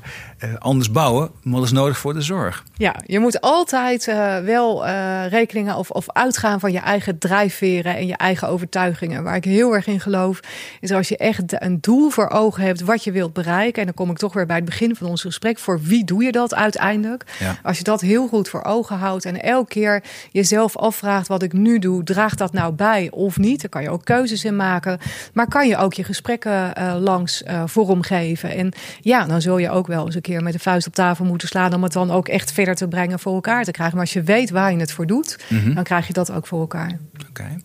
eh, anders bouwen, maar dat is nodig voor de zorg. Ja, je moet altijd eh, wel eh, rekeningen of, of uitgaan van je eigen drijfveren en je eigen overtuigingen. Waar ik heel erg in geloof, is als je echt een doel voor ogen hebt wat je wilt bereiken. En dan kom ik toch weer bij het begin van ons gesprek. Voor wie doe je dat uiteindelijk? Ja. Als je dat heel goed voor ogen houdt en elke keer jezelf afvraagt wat ik nu doe, draagt dat nou bij of niet? Dan kan je ook keuzes in maken. Maar kan je ook je gesprekken langs vormgeven. En ja, dan zul je ook wel eens een keer met de vuist op tafel moeten slaan. om het dan ook echt verder te brengen voor elkaar te krijgen. Maar als je weet waar je het voor doet, mhm. dan krijg je dat ook voor elkaar. Oké.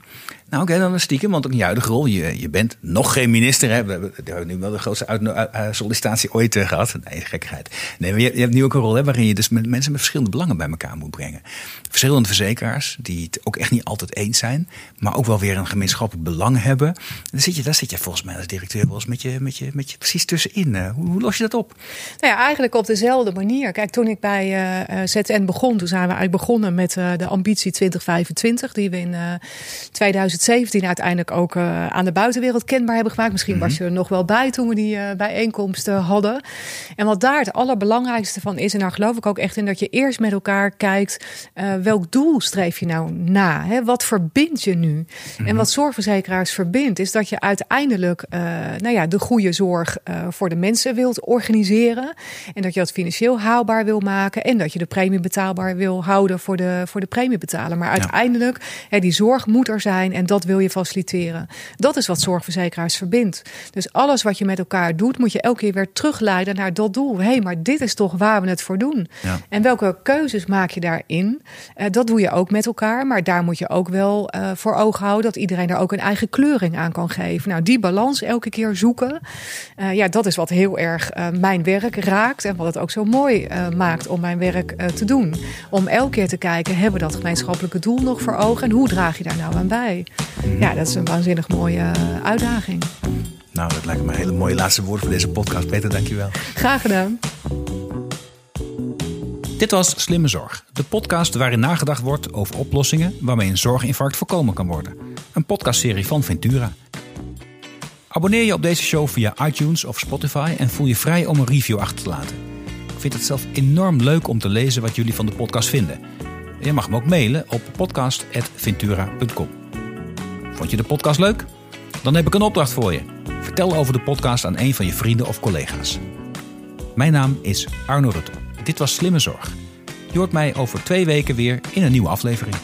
Nou, oké, dan een stiekem, want ook in je huidige rol. Je, je bent nog geen minister. Hè? We, hebben, nu wel de grootste uit, sollicitatie ooit uh, gehad. Nee, gekkigheid. Nee, maar je, je, hebt nu ook een rol hè, waarin je dus met mensen met verschillende belangen bij elkaar moet brengen. Verschillende verzekeraars die het ook echt niet altijd eens zijn, maar ook wel weer een gemeenschappelijk belang hebben. Dan zit je, daar zit je volgens mij als directeur wel eens met je, met je, met je precies tussenin. Uh, hoe, hoe, los je dat op? Nou ja, eigenlijk op dezelfde manier. Kijk, toen ik bij uh, ZN begon, toen zijn we eigenlijk begonnen met de ambitie 2025, die we in 2000 2017 uiteindelijk ook aan de buitenwereld kenbaar hebben gemaakt. Misschien was mhm. je er nog wel bij toen we die bijeenkomsten hadden. En wat daar het allerbelangrijkste van is, en daar geloof ik ook echt in, dat je eerst met elkaar kijkt, welk doel streef je nou na? Hè? Wat verbindt je nu? En mhm. wat zorgverzekeraars verbindt, is dat je uiteindelijk nou ja, de goede zorg voor de mensen wilt organiseren. En dat je dat financieel haalbaar wil maken. En dat je de premie betaalbaar wil houden voor de, voor de premiebetaler. Maar uiteindelijk, hè, die zorg moet er zijn. En dat wil je faciliteren. Dat is wat zorgverzekeraars verbindt. Dus alles wat je met elkaar doet, moet je elke keer weer terugleiden naar dat doel. Hé, hey, maar dit is toch waar we het voor doen. Ja. En welke keuzes maak je daarin? Uh, dat doe je ook met elkaar. Maar daar moet je ook wel uh, voor ogen houden dat iedereen er ook een eigen kleuring aan kan geven. Nou, die balans elke keer zoeken. Uh, ja, dat is wat heel erg mijn werk raakt. En wat het ook zo mooi maakt om mijn werk te doen. Om elke keer te kijken, hebben we dat gemeenschappelijke doel nog voor ogen? En hoe draag je daar nou aan bij? Ja, dat is een waanzinnig mooie eh, uitdaging. Nou, dat lijkt me een hele mooie laatste woord voor deze podcast. Peter, dankjewel. Graag gedaan. Dit was Slimme Zorg, de podcast waarin nagedacht wordt over oplossingen waarmee een zorginfarct voorkomen kan worden. Een podcastserie van Ventura. Abonneer je op deze show via iTunes of Spotify en voel je vrij om een review achter te laten. Ik vind het zelf enorm leuk om te lezen wat jullie van de podcast vinden. Je mag me ook mailen op podcast.ventura.com. Vond je de podcast leuk? Dan heb ik een opdracht voor je. Vertel over de podcast aan een van je vrienden of collega's. Mijn naam is Arno Rutte. Dit was Slimme Zorg. Je hoort mij over twee weken weer in een nieuwe aflevering.